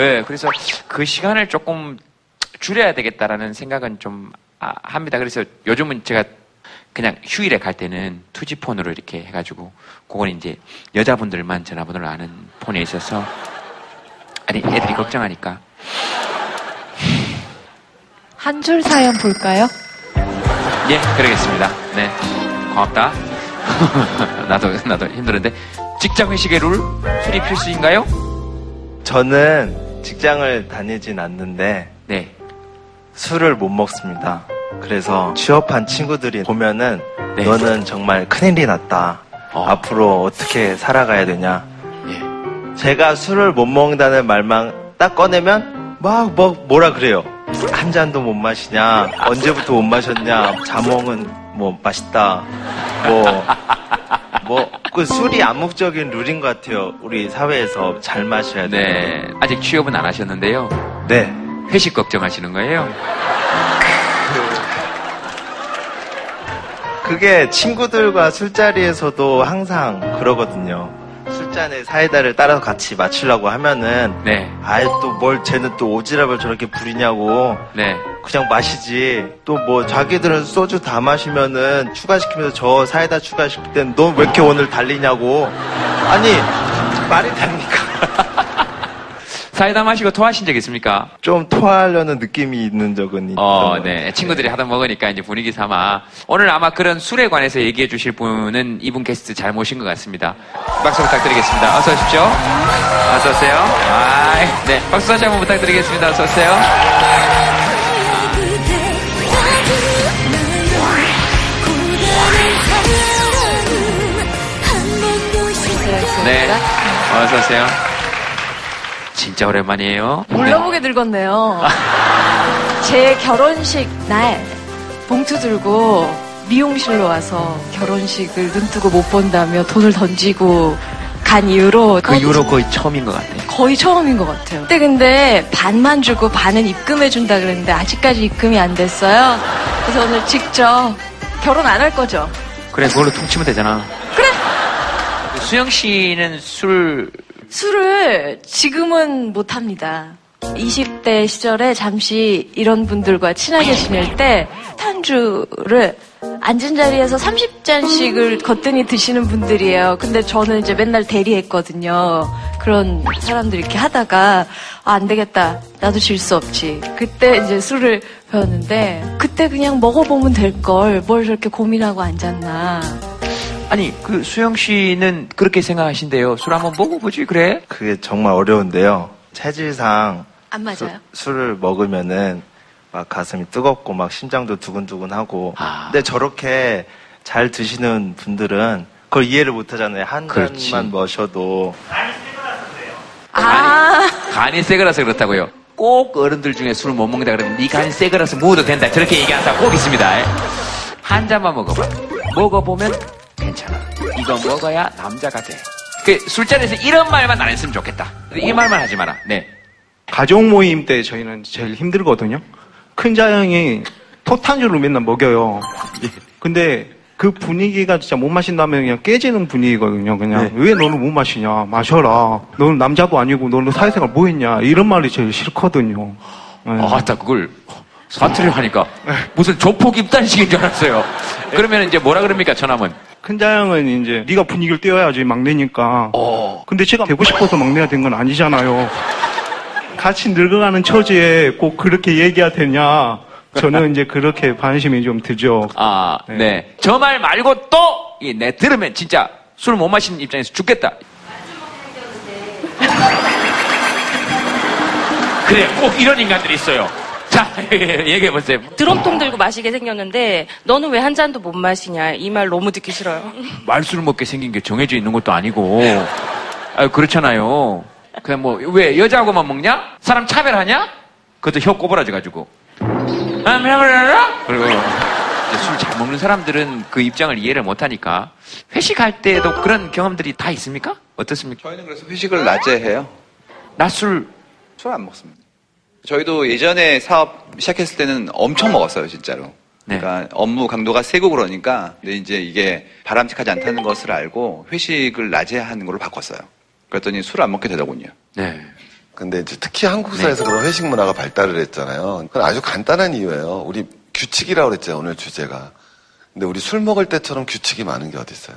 예, 그래서 그 시간을 조금 줄여야 되겠다라는 생각은 좀 아, 합니다. 그래서 요즘은 제가 그냥 휴일에 갈 때는 투지폰으로 이렇게 해가지고 그건 이제 여자분들만 전화번호를 아는 폰에 있어서 아니 애들이 걱정하니까 한 줄 사연 볼까요? 예 그러겠습니다. 네 고맙다. 나도 나도 힘들은데 직장 회식의 룰 술이 필수인가요? 저는 직장을 다니진 않는데 네. 술을 못 먹습니다. 그래서 취업한 친구들이 보면은 네. 너는 정말 큰일이 났다. 앞으로 어떻게 살아가야 되냐. 예. 제가 술을 못 먹는다는 말만 딱 꺼내면 막 뭐, 뭐라 그래요. 한 잔도 못 마시냐. 언제부터 못 마셨냐. 자몽은 뭐 맛있다. 뭐 뭐, 그 술이 암묵적인 룰인 것 같아요. 우리 사회에서 잘 마셔야 돼요. 네 아직 취업은 안 하셨는데요. 네. 회식 걱정하시는 거예요? 그게 친구들과 술자리에서도 항상 그러거든요. 술잔에 사이다를 따라서 같이 마시려고 하면은 네. 아이 또뭘 쟤는 또 오지랖을 저렇게 부리냐고 네. 그냥 마시지. 또 뭐 자기들은 소주 다 마시면은 추가시키면서 저 사이다 추가시킬 땐넌왜 이렇게 오늘 달리냐고. 아니 말이 됩니까? 사이다 마시고 토하신 적 있습니까? 좀 토하려는 느낌이 있는 적은 있 어, 네. 친구들이 하다 먹으니까 이제 분위기 삼아. 오늘 아마 그런 술에 관해서 얘기해 주실 분은 이분 게스트 잘 모신 것 같습니다. 박수 부탁드리겠습니다. 어서 오십시오. 어서 오세요. 아, 네. 박수 다시 한번 부탁드리겠습니다. 어서 오세요. 네. 어서 오세요. 진짜 오랜만이에요. 몰라보게 늙었네요. 제 결혼식 날 봉투 들고 미용실로 와서 결혼식을 눈뜨고 못 본다며 돈을 던지고 간 이후로 그 이후로 거의 처음인 것 같아요. 거의 처음인 것 같아요. 그때 근데 반만 주고 반은 입금해 준다 그랬는데 아직까지 입금이 안 됐어요. 그래서 오늘 직접 결혼 안 할 거죠? 그래, 그걸로 퉁치면 되잖아. 그래! 수영 씨는 술, 술을 지금은 못 합니다. 20대 시절에 잠시 이런 분들과 친하게 지낼 때 탄주를 앉은 자리에서 30잔씩을 거뜬히 드시는 분들이에요. 근데 저는 이제 맨날 대리했거든요. 그런 사람들 이렇게 하다가 아, 안 되겠다. 나도 질 수 없지. 그때 이제 술을 배웠는데 그때 그냥 먹어보면 될 걸 뭘 저렇게 고민하고 앉았나. 아니, 그 수영 씨는 그렇게 생각하신대요. 술 한번 먹어보지, 그래? 그게 정말 어려운데요. 체질상 안 맞아요? 술을 먹으면은 막 가슴이 뜨겁고 막 심장도 두근두근하고. 아. 근데 저렇게 잘 드시는 분들은 그걸 이해를 못 하잖아요. 한 그렇지. 잔만 마셔도. 아. 간이 세거라서 그렇다고요. 꼭 어른들 중에 술못 먹는다 그러면 네 간이 세거라서 먹어도 된다. 저렇게 얘기하는 사람 꼭 있습니다. 한 잔만 먹어봐. 먹어보면 괜찮아. 이거 먹어야 남자가 돼. 그 술자리에서 이런 말만 안 했으면 좋겠다. 이 말만 하지 마라. 네. 가족 모임 때 저희는 제일 힘들거든요. 큰 자형이 토탄주를 맨날 먹여요. 근데 그 분위기가 진짜 못 마신다면 그냥 깨지는 분위기거든요. 그냥 왜 너는 못 마시냐? 마셔라. 너는 남자도 아니고 너는 사회생활 뭐 했냐? 이런 말이 제일 싫거든요. 네. 아, 딱 그걸 사투리를 하니까 무슨 조폭 입단식인 줄 알았어요. 그러면 이제 뭐라 그럽니까, 처남은? 큰 자형은 이제 네가 분위기를 띄워야지 막내니까. 근데 제가 되고 싶어서 막내가 된 건 아니잖아요. 같이 늙어가는 처지에 꼭 그렇게 얘기해야 되냐? 저는 이제 그렇게 관심이 좀 들죠. 아, 네. 저 말 말고 또, 이, 내 들으면 진짜 술 못 마시는 입장에서 죽겠다. 그래, 꼭 이런 인간들이 있어요. 자, 얘기해 보세요. 드럼통 들고 마시게 생겼는데 너는 왜 한 잔도 못 마시냐 이 말 너무 듣기 싫어요. 말술을 먹게 생긴 게 정해져 있는 것도 아니고. 아 그렇잖아요. 그냥 뭐, 왜, 여자하고만 먹냐? 사람 차별하냐? 그것도 혀 꼬부라져 가지고. 아, 그래, 그리고 술 잘 먹는 사람들은 그 입장을 이해를 못 하니까 회식할 때도 그런 경험들이 다 있습니까? 어떻습니까? 저희는 그래서 회식을 낮에 해요. 낮술 술 안 먹습니다. 저희도 예전에 사업 시작했을 때는 엄청 먹었어요, 진짜로. 그러니까 업무 강도가 세고 그러니까 근데 이제 이게 바람직하지 않다는 것을 알고 회식을 낮에 하는 걸로 바꿨어요. 그랬더니 술안 먹게 되더군요. 네. 근데 이제 특히 한국 사회에서 그런 회식 문화가 발달을 했잖아요. 그건 아주 간단한 이유예요. 우리 규칙이라고 그랬잖아요, 오늘 주제가. 근데 우리 술 먹을 때처럼 규칙이 많은 게 어디 있어요?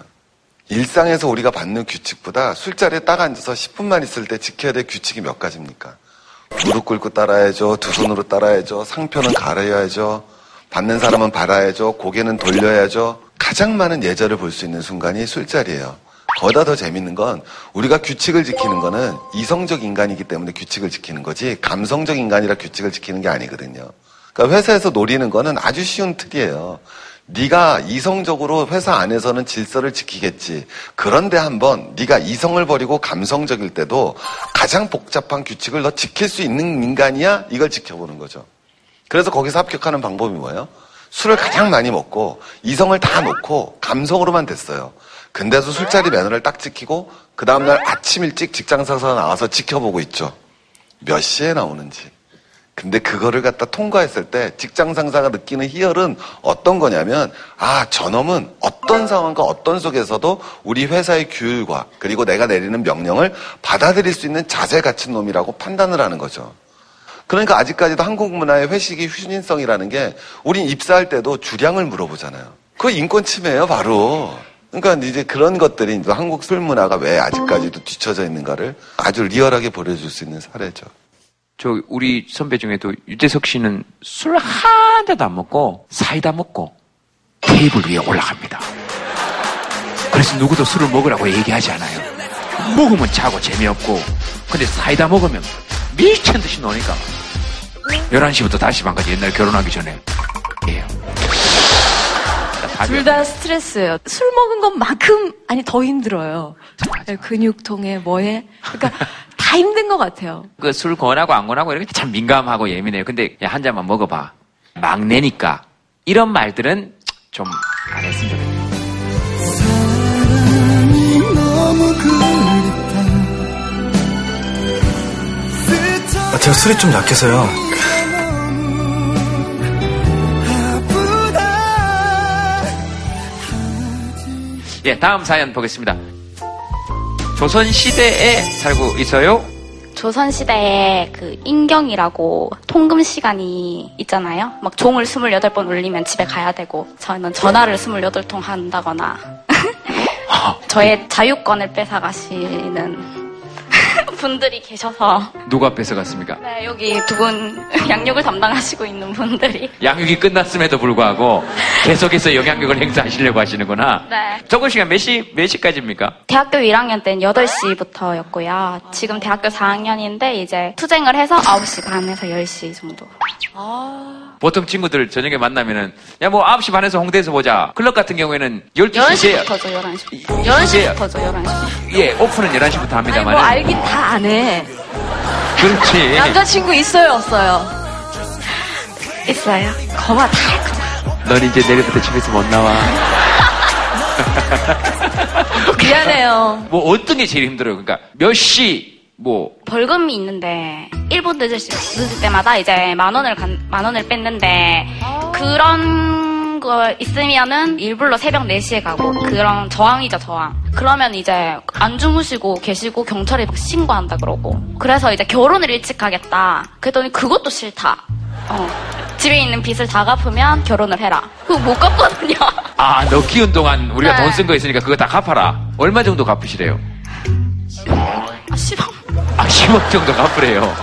일상에서 우리가 받는 규칙보다 술자리에 딱 앉아서 10분만 있을 때 지켜야 될 규칙이 몇 가지입니까? 무릎 꿇고 따라야죠. 두 손으로 따라야죠. 상표는 가려야죠. 받는 사람은 받아야죠. 고개는 돌려야죠. 가장 많은 예절을 볼 수 있는 순간이 술자리예요. 거기다 더 재밌는 건 우리가 규칙을 지키는 거는 이성적 인간이기 때문에 규칙을 지키는 거지 감성적 인간이라 규칙을 지키는 게 아니거든요. 그러니까 회사에서 노리는 거는 아주 쉬운 틀이에요. 네가 이성적으로 회사 안에서는 질서를 지키겠지. 그런데 한번 네가 이성을 버리고 감성적일 때도 가장 복잡한 규칙을 너 지킬 수 있는 인간이야? 이걸 지켜보는 거죠. 그래서 거기서 합격하는 방법이 뭐예요? 술을 가장 많이 먹고 이성을 다 놓고 감성으로만 됐어요. 근데도 술자리 매너를 딱 지키고 그 다음날 아침 일찍 직장 사서 나와서 지켜보고 있죠. 몇 시에 나오는지. 근데 그거를 갖다 통과했을 때 직장 상사가 느끼는 희열은 어떤 거냐면 아 저놈은 어떤 상황과 어떤 속에서도 우리 회사의 규율과 그리고 내가 내리는 명령을 받아들일 수 있는 자세 갖춘 놈이라고 판단을 하는 거죠. 그러니까 아직까지도 한국 문화의 회식이 휴진성이라는 게 우린 입사할 때도 주량을 물어보잖아요. 그거 인권 침해예요, 바로. 그러니까 이제 그런 것들이 한국 술 문화가 왜 아직까지도 뒤처져 있는가를 아주 리얼하게 보여줄 수 있는 사례죠. 저 우리 선배 중에도 유재석 씨는 술 한 잔도 안 먹고 사이다 먹고 테이블 위에 올라갑니다. 그래서 누구도 술을 먹으라고 얘기하지 않아요. 먹으면 자고 재미없고 근데 사이다 먹으면 미친 듯이 노니까 11시부터 5시 반까지 옛날 결혼하기 전에 예요. 둘 다 스트레스예요. 술 먹은 것만큼 아니 더 힘들어요. 근육통에 뭐해? 그러니까 다 힘든 것 같아요. 그 술 권하고 안 권하고 이런 게참 민감하고 예민해요. 근데 야, 한 잔만 먹어봐. 막내니까 이런 말들은 좀 안 했으면 좋겠어요. 아, 제가 술이 좀 약해서요. 예, 다음 사연 보겠습니다. 조선 시대에 살고 있어요. 조선시대에 그 인경이라고 통금 시간이 있잖아요. 막 종을 28번 울리면 집에 가야 되고, 저는 전화를 28통 한다거나, 저의 자유권을 뺏어가시는 분들이 계셔서, 누가 뺏어갔습니까? 네, 여기 두 분 양육을 담당하시고 있는 분들이. 양육이 끝났음에도 불구하고 계속해서 영향력을 행사하시려고 하시는구나. 네. 적은 시간 몇 시, 몇 시까지입니까? 대학교 1학년 때는 8시부터였고요. 지금 대학교 4학년인데 이제 투쟁을 해서 9시 반에서 10시 정도. 보통 친구들 저녁에 만나면은, 야, 뭐 9시 반에서 홍대에서 보자. 클럽 같은 경우에는 12시에. 11시부터죠, 11시. 11시부터죠, 11시. 예, 오픈은 11시부터 합니다만. 뭐 알긴 다 안 해. 그렇지. 남자친구 있어요, 없어요? 있어요. 거봐 다넌 이제 내일부터 집에서 못 나와. 미안해요. 뭐 어떤 게 제일 힘들어요? 그러니까 몇 시, 뭐, 벌금이 있는데 1분 늦을, 시- 늦을 때마다 이제 만 원을 간- 만 원을 뺐는데 그런 거 있으면은 일부러 새벽 4시에 가고 그런 저항이죠 저항 그러면 이제 안 주무시고 계시고 경찰에 막 신고한다 그러고 그래서 이제 결혼을 일찍 하겠다 그랬더니 그것도 싫다 어. 집에 있는 빚을 다 갚으면 결혼을 해라 그거 못 갚거든요 아, 너 키운 동안 우리가 네. 돈쓴 거 있으니까 그거 다 갚아라. 얼마 정도 갚으시래요? 아, 10억 아, 10억 정도 갚으래요.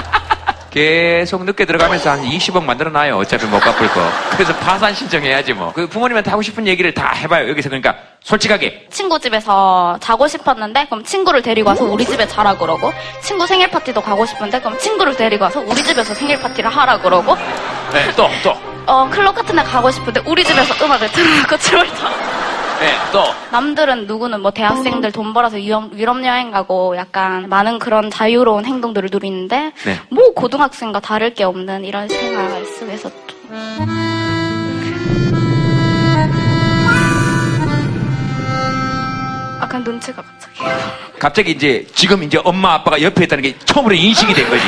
계속 늦게 들어가면서 한 20억 만들어놔요. 어차피 못 갚을 거. 그래서 파산 신청해야지 뭐. 그 부모님한테 하고 싶은 얘기를 다 해봐요. 여기서 그러니까 솔직하게. 친구 집에서 자고 싶었는데 그럼 친구를 데리고 와서 우리 집에 자라 그러고 친구 생일 파티도 가고 싶은데 그럼 친구를 데리고 와서 우리 집에서 생일 파티를 하라 그러고 네, 또, 또. 어 클럽 같은 데 가고 싶은데 우리 집에서 음악을 틀어놓고 춤을 춰 네, 또. 남들은 누구는 뭐 대학생들 돈 벌어서 유럽, 유럽 여행 가고 약간 많은 그런 자유로운 행동들을 누리는데 네. 뭐 고등학생과 다를 게 없는 이런 생활 속에서 또 약간 눈치가 갑자기 갑자기 이제 지금 이제 엄마 아빠가 옆에 있다는 게 처음으로 인식이 된 거지.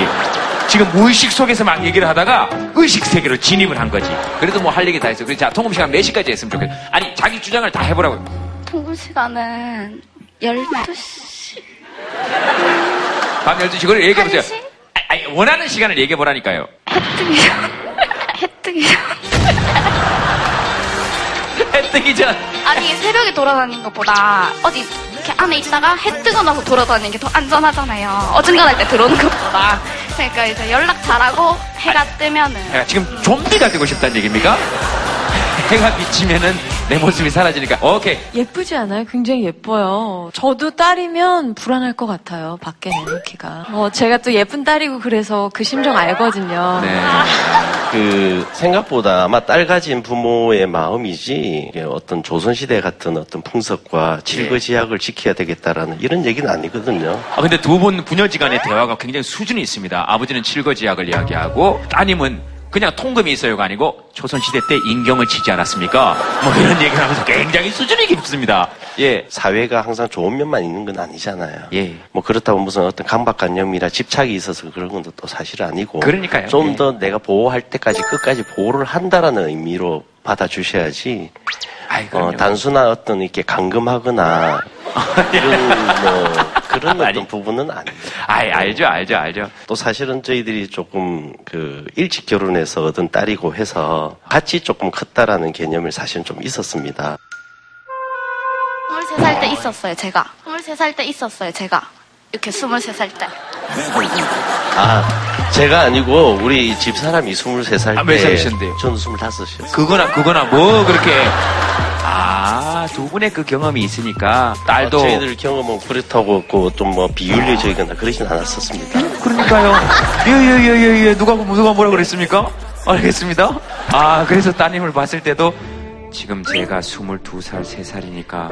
지금 무의식 속에서 막 얘기를 하다가 의식 세계로 진입을 한 거지. 그래도 뭐 할 얘기 다 했어. 그래서 자, 통금 시간 몇 시까지 했으면 좋겠어. 아니, 자기 주장을 다 해보라고. 통금 시간은 12시 밤 12시, 그걸 얘기해보세요. 아니, 아니, 원하는 시간을 얘기해보라니까요. 뜨기 전해 뜨기 전해 뜨기 전. 아니 새벽에 돌아다니는 것보다 어디 이렇게 안에 있다가 해 뜨고 나서 돌아다니는 게 더 안전하잖아요. 어중간할 때 들어오는 것보다. 그러니까 이제 연락 잘하고 해가 뜨면은 야, 지금 좀비가 되고 싶다는 얘기입니까? 해가 비치면은 내 모습이 사라지니까. 오케이. 예쁘지 않아요? 굉장히 예뻐요. 저도 딸이면 불안할 것 같아요. 밖에 내놓기가. 어, 제가 또 예쁜 딸이고 그래서 그 심정 알거든요. 네. 그 생각보다 아마 딸 가진 부모의 마음이지 이게 어떤 조선시대 같은 어떤 풍습과 질거지약을 지켜야 되겠다라는 이런 얘기는 아니거든요. 아, 근데 두 분 부녀지간의 대화가 굉장히 수준이 있습니다. 아버지는 칠거지약을 이야기하고 따님은 그냥 통금이 있어요가 아니고 조선시대 때 인경을 치지 않았습니까? 뭐 이런 얘기를 하면서 굉장히 수준이 깊습니다. 예. 사회가 항상 좋은 면만 있는 건 아니잖아요. 예. 뭐 그렇다고 무슨 어떤 강박관념이나 집착이 있어서 그런 건 또 사실 아니고. 그러니까요. 좀 예. 더 내가 보호할 때까지 끝까지 보호를 한다라는 의미로 받아주셔야지. 어, 단순한 어떤 이렇게 감금하거나 이런 뭐 그런 어떤 부분은 아니에요. 아, 알죠, 알죠, 알죠. 또 사실은 저희들이 조금 그 일찍 결혼해서 얻은 딸이고 해서 같이 조금 컸다라는 개념이 사실은 좀 있었습니다. 23살 때 있었어요, 제가. 23살 때 있었어요, 제가. 이렇게 23살 때. 아, 제가 아니고 우리 집 사람이 23살 때. 아, 몇 살이셨는데요? 저는 25이었어요. 그거나, 그거나, 뭐, 그렇게. 아, 두 분의 그 경험이 있으니까, 딸도. 어, 저희들 경험은 그렇다고 좀 뭐 비윤리적이거나 그러진 않았었습니다. 그러니까요. 예, 예, 예, 예, 예. 누가, 누가 뭐라 그랬습니까? 알겠습니다. 아, 그래서 따님을 봤을 때도 지금 제가 22살, 3살이니까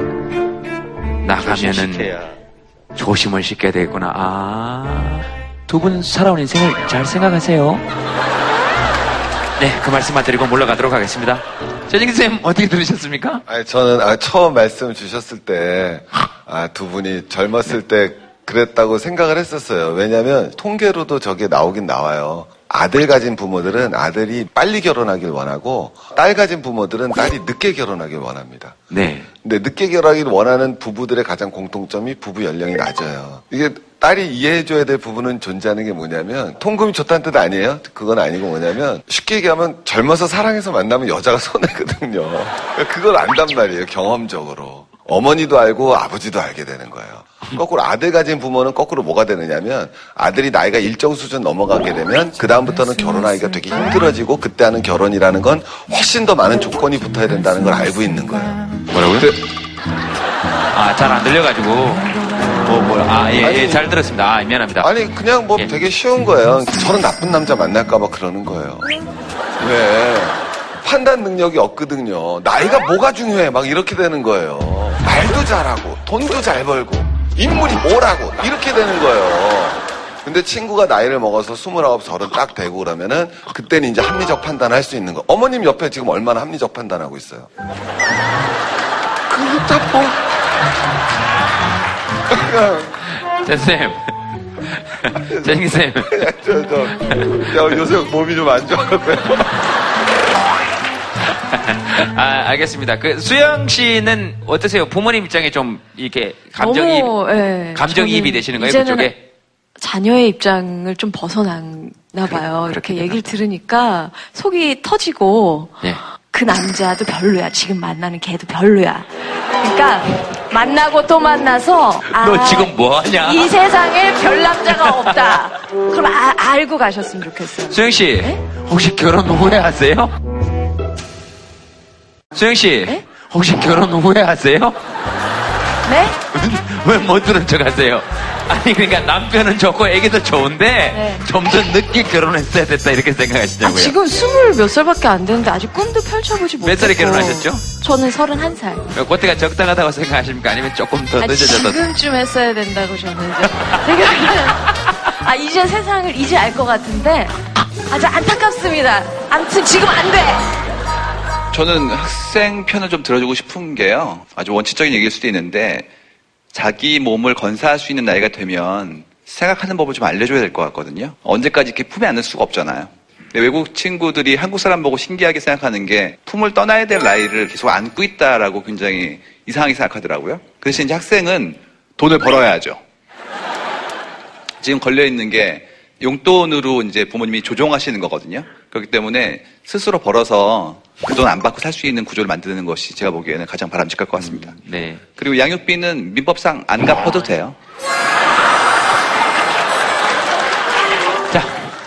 나가면은 조심을 시켜야 되겠구나. 아, 두 분 살아온 인생을 잘 생각하세요. 네, 그 말씀만 드리고 물러가도록 하겠습니다. 최진기 쌤, 어떻게 들으셨습니까? 아니, 저는 아, 처음 말씀 주셨을 때, 아, 두 분이 젊었을 때 그랬다고 생각을 했었어요. 왜냐면, 통계로도 저게 나오긴 나와요. 아들 가진 부모들은 아들이 빨리 결혼하길 원하고, 딸 가진 부모들은 딸이 늦게 결혼하길 원합니다. 네. 근데 늦게 결혼하길 원하는 부부들의 가장 공통점이 부부 연령이 낮아요. 이게 딸이 이해해줘야 될 부분은 존재하는 게 뭐냐면 통금이 좋다는 뜻 아니에요? 그건 아니고 뭐냐면 쉽게 얘기하면 젊어서 사랑해서 만나면 여자가 손해거든요. 그러니까 그걸 안단 말이에요. 경험적으로. 어머니도 알고 아버지도 알게 되는 거예요. 거꾸로 아들 가진 부모는 거꾸로 뭐가 되느냐면 아들이 나이가 일정 수준 넘어가게 되면 그 다음부터는 결혼하기가 되게 힘들어지고 그때 하는 결혼이라는 건 훨씬 더 많은 조건이 붙어야 된다는 걸 알고 있는 거예요. 뭐라고요? 아, 잘 안 들려가지고. 뭐, 뭐, 아, 예, 예, 잘 들었습니다. 아, 미안합니다. 아니 그냥 뭐 되게 쉬운 거예요. 저런 나쁜 남자 만날까봐 그러는 거예요. 왜? 판단 능력이 없거든요. 나이가 뭐가 중요해? 막 이렇게 되는 거예요. 말도 잘하고 돈도 잘 벌고 인물이 뭐라고 이렇게 되는 거예요. 근데 친구가 나이를 먹어서 29, 서른 딱 되고 그러면은 그때는 이제 합리적 판단을 할수 있는 거. 어머님 옆에 지금 얼마나 합리적 판단하고 있어요? 그렇다 뭐. 쌤. 재진기 쌤. 저, 저, 야, 요새 몸이 좀 안 좋아서요. 아, 알겠습니다. 그, 수영 씨는 어떠세요? 부모님 입장에 좀, 이렇게, 너무, 예, 감정이입이 되시는 거예요? 이제는 그쪽에? 자녀의 입장을 좀 벗어났나 봐요. 이렇게 얘기를 들으니까 속이 터지고 네. 그 남자도 별로야. 지금 만나는 걔도 별로야. 그러니까 만나고 또 만나서 아, 너 지금 뭐 하냐? 이 세상에 별 남자가 없다. 그럼 아- 알고 가셨으면 좋겠어요. 수영 씨, 네? 혹시 결혼 후회하세요? 수영 씨, 혹시 결혼 후회하세요? 네? 왜 못 들은 척 하세요? 아니, 그러니까 남편은 좋고 애기도 좋은데, 네. 좀더 늦게 결혼했어야 됐다, 이렇게 아, 생각하시냐고요? 지금 스물 몇 살밖에 안 되는데 아직 꿈도 펼쳐보지 못했고 몇 살에 결혼하셨죠? 저는 서른한 살. 그때가 적당하다고 생각하십니까? 아니면 조금 더 아, 늦어져서? 지금쯤 했어야 된다고 저는 이제 생각을 아 이제 세상을 이제 알 것 같은데 아주 안타깝습니다. 아무튼 지금 안 돼. 저는 학생 편을 좀 들어주고 싶은 게요. 아주 원칙적인 얘기일 수도 있는데 자기 몸을 건사할 수 있는 나이가 되면 생각하는 법을 좀 알려줘야 될 것 같거든요. 언제까지 이렇게 품에 안을 수가 없잖아요. 외국 친구들이 한국 사람 보고 신기하게 생각하는 게 품을 떠나야 될 나이를 계속 안고 있다라고 굉장히 이상하게 생각하더라고요. 그 대신 이제 학생은 돈을 벌어야죠. 지금 걸려 있는 게 용돈으로 이제 부모님이 조종하시는 거거든요. 그렇기 때문에 스스로 벌어서 그 돈 안 받고 살 수 있는 구조를 만드는 것이 제가 보기에는 가장 바람직할 것 같습니다. 네. 그리고 양육비는 민법상 안 갚아도 돼요. 자,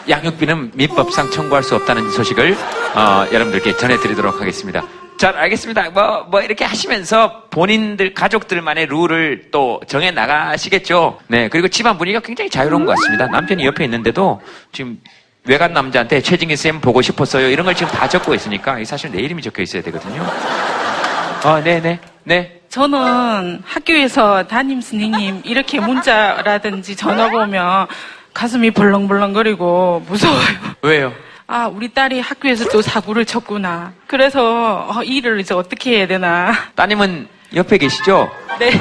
양육비는 민법상 청구할 수 없다는 소식을 어, 여러분들께 전해드리도록 하겠습니다. 잘 알겠습니다. 뭐, 뭐 이렇게 하시면서 본인들 가족들만의 룰을 또 정해 나가시겠죠. 네, 그리고 집안 분위기가 굉장히 자유로운 것 같습니다. 남편이 옆에 있는데도 지금 외간 남자한테 최진기 쌤 보고 싶었어요. 이런 걸 지금 다 적고 있으니까 이 사실 내 이름이 적혀 있어야 되거든요. 아, 네, 네, 네. 저는 학교에서 담임 선생님 이렇게 문자라든지 전화가 오면 가슴이 벌렁벌렁거리고 무서워요. 왜요? 아, 우리 딸이 학교에서 또 사고를 쳤구나. 그래서 어, 이 일을 이제 어떻게 해야 되나. 따님은 옆에 계시죠? 네.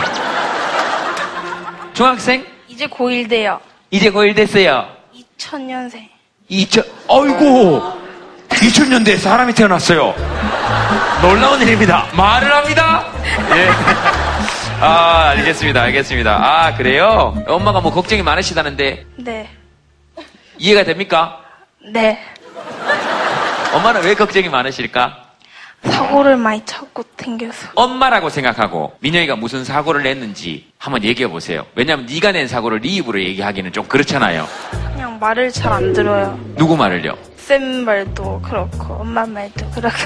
중학생? 이제 고1 돼요. 이제 고1 됐어요. 2000년생. 2000, 어이구! 2000년대에 사람이 태어났어요. 놀라운 일입니다. 말을 합니다. 예. 아, 알겠습니다. 알겠습니다. 아, 그래요? 엄마가 뭐 걱정이 많으시다는데 네. 이해가 됩니까? 네. 엄마는 왜 걱정이 많으실까? 사고를 많이 찾고 댕겨서. 엄마라고 생각하고 민영이가 무슨 사고를 냈는지 한번 얘기해 보세요. 왜냐하면 네가 낸 사고를 네 입으로 얘기하기는 좀 그렇잖아요. 그냥 말을 잘 안 들어요. 누구 말을요? 쌤 말도 그렇고, 엄마 말도 그렇고.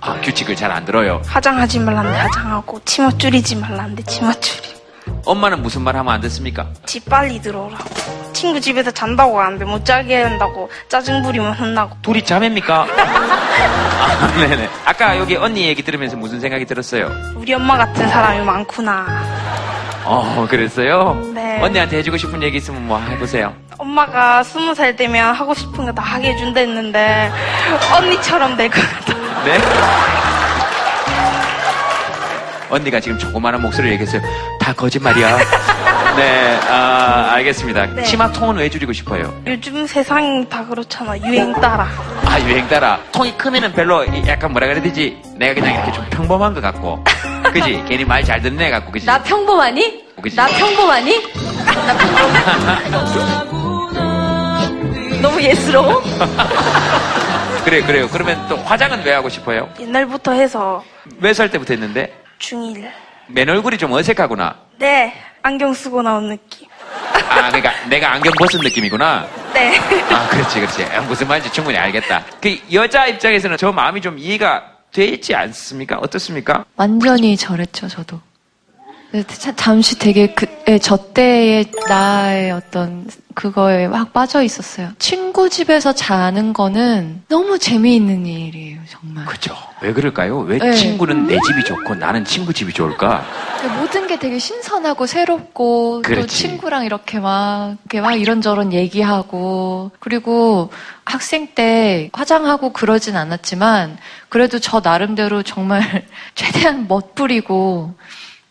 아, 규칙을 잘 안 들어요. 화장하지 말란데 화장하고, 치마 줄이지 말란데 치마 줄이. 엄마는 무슨 말 하면 안 듣습니까? 집 빨리 들어오라고. 친구 집에서 잔다고 하는데 못 자게 한다고 짜증 부리면 혼나고. 둘이 자매입니까? 아, 네네. 아까 여기 언니 얘기 들으면서 무슨 생각이 들었어요? 우리 엄마 같은 사람이 많구나. 어, 그랬어요? 네. 언니한테 해주고 싶은 얘기 있으면 뭐 해보세요. 엄마가 스무 살 되면 하고 싶은 거 다 하게 해준다 했는데 언니처럼 될 것 같아. 네? 언니가 지금 조그마한 목소리를 얘기했어요. 다 거짓말이야. 네, 아, 알겠습니다. 네. 치마 통은 왜 줄이고 싶어요? 요즘 세상이 다 그렇잖아. 유행 따라. 아, 유행 따라. 통이 크면은 별로 약간 뭐라 그래야 되지? 내가 그냥 이렇게 좀 평범한 것 같고. 그지? 괜히 말 잘 듣는 애 같고, 그지? 나 평범하니? 그치? 나 평범하니? 나 평범. 너무 예스러워? 그래, 그래요. 그러면 또 화장은 왜 하고 싶어요? 옛날부터 해서 몇 살 때부터 했는데? 중1. 맨 얼굴이 좀 어색하구나. 네. 안경 쓰고 나온 느낌. 아, 그러니까 내가 안경 벗은 느낌이구나. 네. 아, 그렇지, 그렇지. 아, 무슨 말인지 충분히 알겠다. 그 여자 입장에서는 저 마음이 좀 이해가 되지 않습니까? 어떻습니까? 완전히 저랬죠, 저도. 자- 잠시 되게 그, 예, 저 때의 나의 어떤 그거에 확 빠져 있었어요. 친구 집에서 자는 거는 너무 재미있는 일이에요, 정말. 그죠. 왜 그럴까요? 왜 네. 친구는 내 집이 좋고 나는 친구 집이 좋을까? 모든 게 되게 신선하고 새롭고 또 그렇지. 친구랑 이렇게 막 이렇게 막 이런저런 얘기하고 그리고 학생 때 화장하고 그러진 않았지만 그래도 저 나름대로 정말 최대한 멋부리고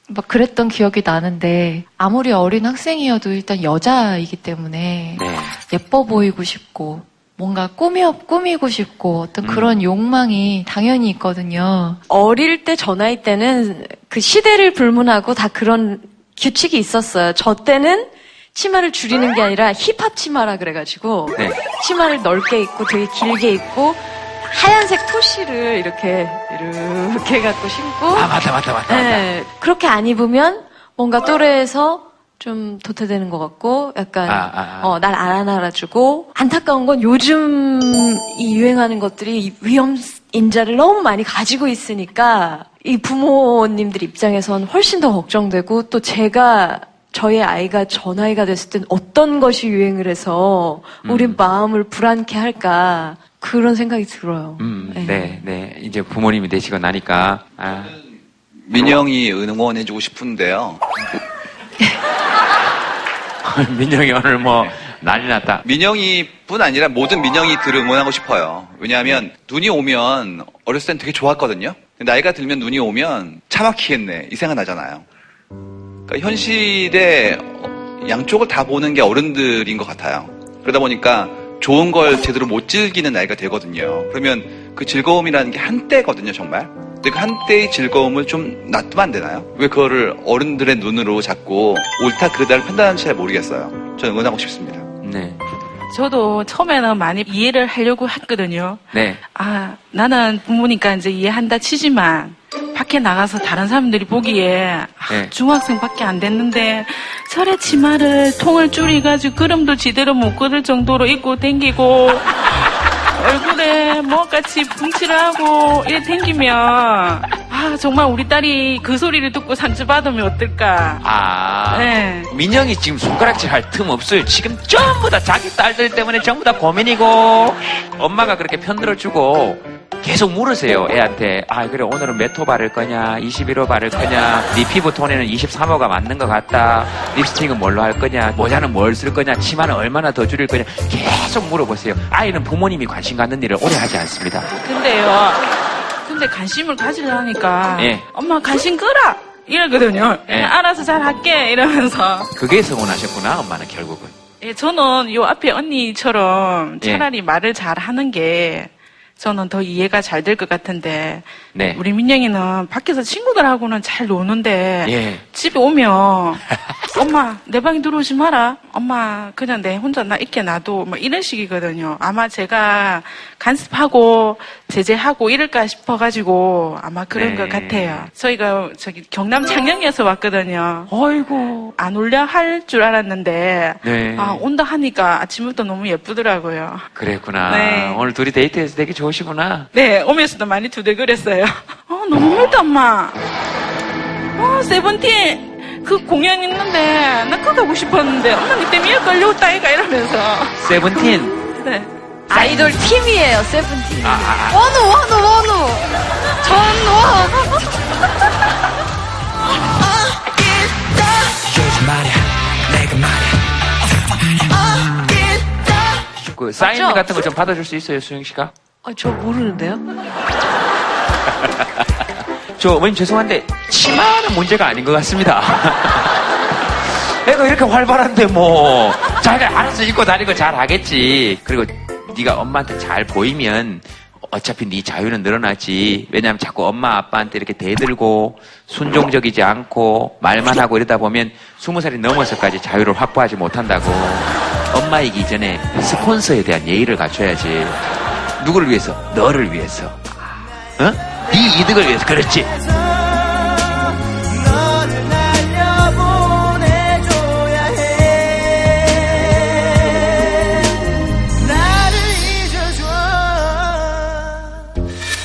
막 그랬던 기억이 나는데 아무리 어린 학생이어도 일단 여자이기 때문에 네. 예뻐 보이고 싶고 뭔가 꾸며 꾸미고 싶고 어떤 그런 욕망이 당연히 있거든요. 어릴 때 저 나이 때는 그 시대를 불문하고 다 그런 규칙이 있었어요. 저 때는 치마를 줄이는 게 아니라 힙합 치마라 그래가지고 네. 치마를 넓게 입고 되게 길게 입고 하얀색 토시를 이렇게 이렇게 갖고 신고 아, 맞다, 맞다, 맞다. 맞다. 네, 그렇게 안 입으면 뭔가 또래에서 좀 도태되는 것 같고 약간 아, 아, 아. 어, 날 알아놔주고 안타까운 건 요즘 이 유행하는 것들이 이 위험 인자를 너무 많이 가지고 있으니까 이 부모님들 입장에선 훨씬 더 걱정되고 또 제가 저의 아이가 저 나이가 됐을 땐 어떤 것이 유행을 해서 우리 마음을 불안케 할까 그런 생각이 들어요. 음, 네, 네. 이제 부모님이 되시고 나니까, 아, 민영이 응원해주고 싶은데요. 민영이 오늘 뭐 난리 났다. 민영이뿐 아니라 모든 민영이들을 응원하고 싶어요. 왜냐하면 눈이 오면 어렸을 땐 되게 좋았거든요. 나이가 들면 눈이 오면 차 막히겠네 이 생각 나잖아요. 그러니까 현실의 어, 양쪽을 다 보는 게 어른들인 것 같아요. 그러다 보니까 좋은 걸 제대로 못 즐기는 나이가 되거든요. 그러면 그 즐거움이라는 게 한때거든요, 정말. 근데 그 한때의 즐거움을 좀 놔두면 안 되나요? 왜 그거를 어른들의 눈으로 자꾸 옳다 그르다를 판단하는지 잘 모르겠어요. 저는 응원하고 싶습니다. 네. 저도 처음에는 많이 이해를 하려고 했거든요. 네. 아, 나는 부모니까 이제 이해한다 치지만 밖에 나가서 다른 사람들이 보기에 아, 네. 중학생밖에 안 됐는데 철에 치마를 통을 줄이가지고 그름도 제대로 못 그릴 정도로 입고 댕기고 얼굴에 뭐같이 붕치를 하고 이래 댕기면 아 정말 우리 딸이 그 소리를 듣고 상처받으면 어떨까 아. 네. 민영이 지금 손가락질 할 틈 없어요. 지금 전부 다 자기 딸들 때문에 전부 다 고민이고, 엄마가 그렇게 편들어주고, 계속 물으세요, 애한테. 아, 그래, 오늘은 몇 호 바를 거냐, 21호 바를 거냐, 네 피부 톤에는 23호가 맞는 것 같다, 립스틱은 뭘로 할 거냐, 모자는 뭘 쓸 거냐, 치마는 얼마나 더 줄일 거냐, 계속 물어보세요. 아이는 부모님이 관심 갖는 일을 오래 하지 않습니다. 근데요. 근데 관심을 가지려니까 예. 엄마 관심 끌어 이러거든요. 예. 알아서 잘 할게 이러면서. 그게 서운하셨구나, 엄마는 결국은. 예, 저는 요 앞에 언니처럼 예. 차라리 말을 잘 하는 게 저는 더 이해가 잘 될 것 같은데 네. 우리 민영이는 밖에서 친구들하고는 잘 노는데 예. 집에 오면 엄마 내 방에 들어오지 마라 엄마 그냥 내 혼자 나 있게 놔둬 뭐 이런 식이거든요 아마 제가 간섭하고 제재하고 이럴까 싶어가지고 아마 그런 네. 것 같아요 저희가 저기 경남 창녕에서 왔거든요 어이구 안 올려 할 줄 알았는데 네. 아 온다 하니까 아침부터 너무 예쁘더라고요 그랬구나. 네. 오늘 둘이 데이트해서 되게 좋으 시구나. 네, 오면서도 많이 두들거렸어요. 어, 너무 멀다, 엄마. 어, 세븐틴. 그 공연 있는데, 나 그거 가고 싶었는데, 엄마 니 때문에 걸려왔다, 이가 이러면서. 세븐틴. 네. 아이돌 팀이에요, 세븐틴. 아, 아, 아. 원우, 원우, 원우. 전원. 그 사인 맞죠? 같은 거 좀 받아줄 수 있어요, 수영 씨가? 아, 저 모르는데요? 저 어머님 죄송한데 치마는 문제가 아닌 것 같습니다. 애가 이렇게 활발한데 뭐 자기가 알아서 입고 다니고 잘 하겠지. 그리고 네가 엄마한테 잘 보이면 어차피 네 자유는 늘어나지. 왜냐하면 자꾸 엄마 아빠한테 이렇게 대들고 순종적이지 않고 말만 하고 이러다 보면 스무 살이 넘어서까지 자유를 확보하지 못한다고. 엄마 이기 전에 스폰서에 대한 예의를 갖춰야지. 누구를 위해서? 너를 위해서. 어? 네 이득을 위해서. 그렇지.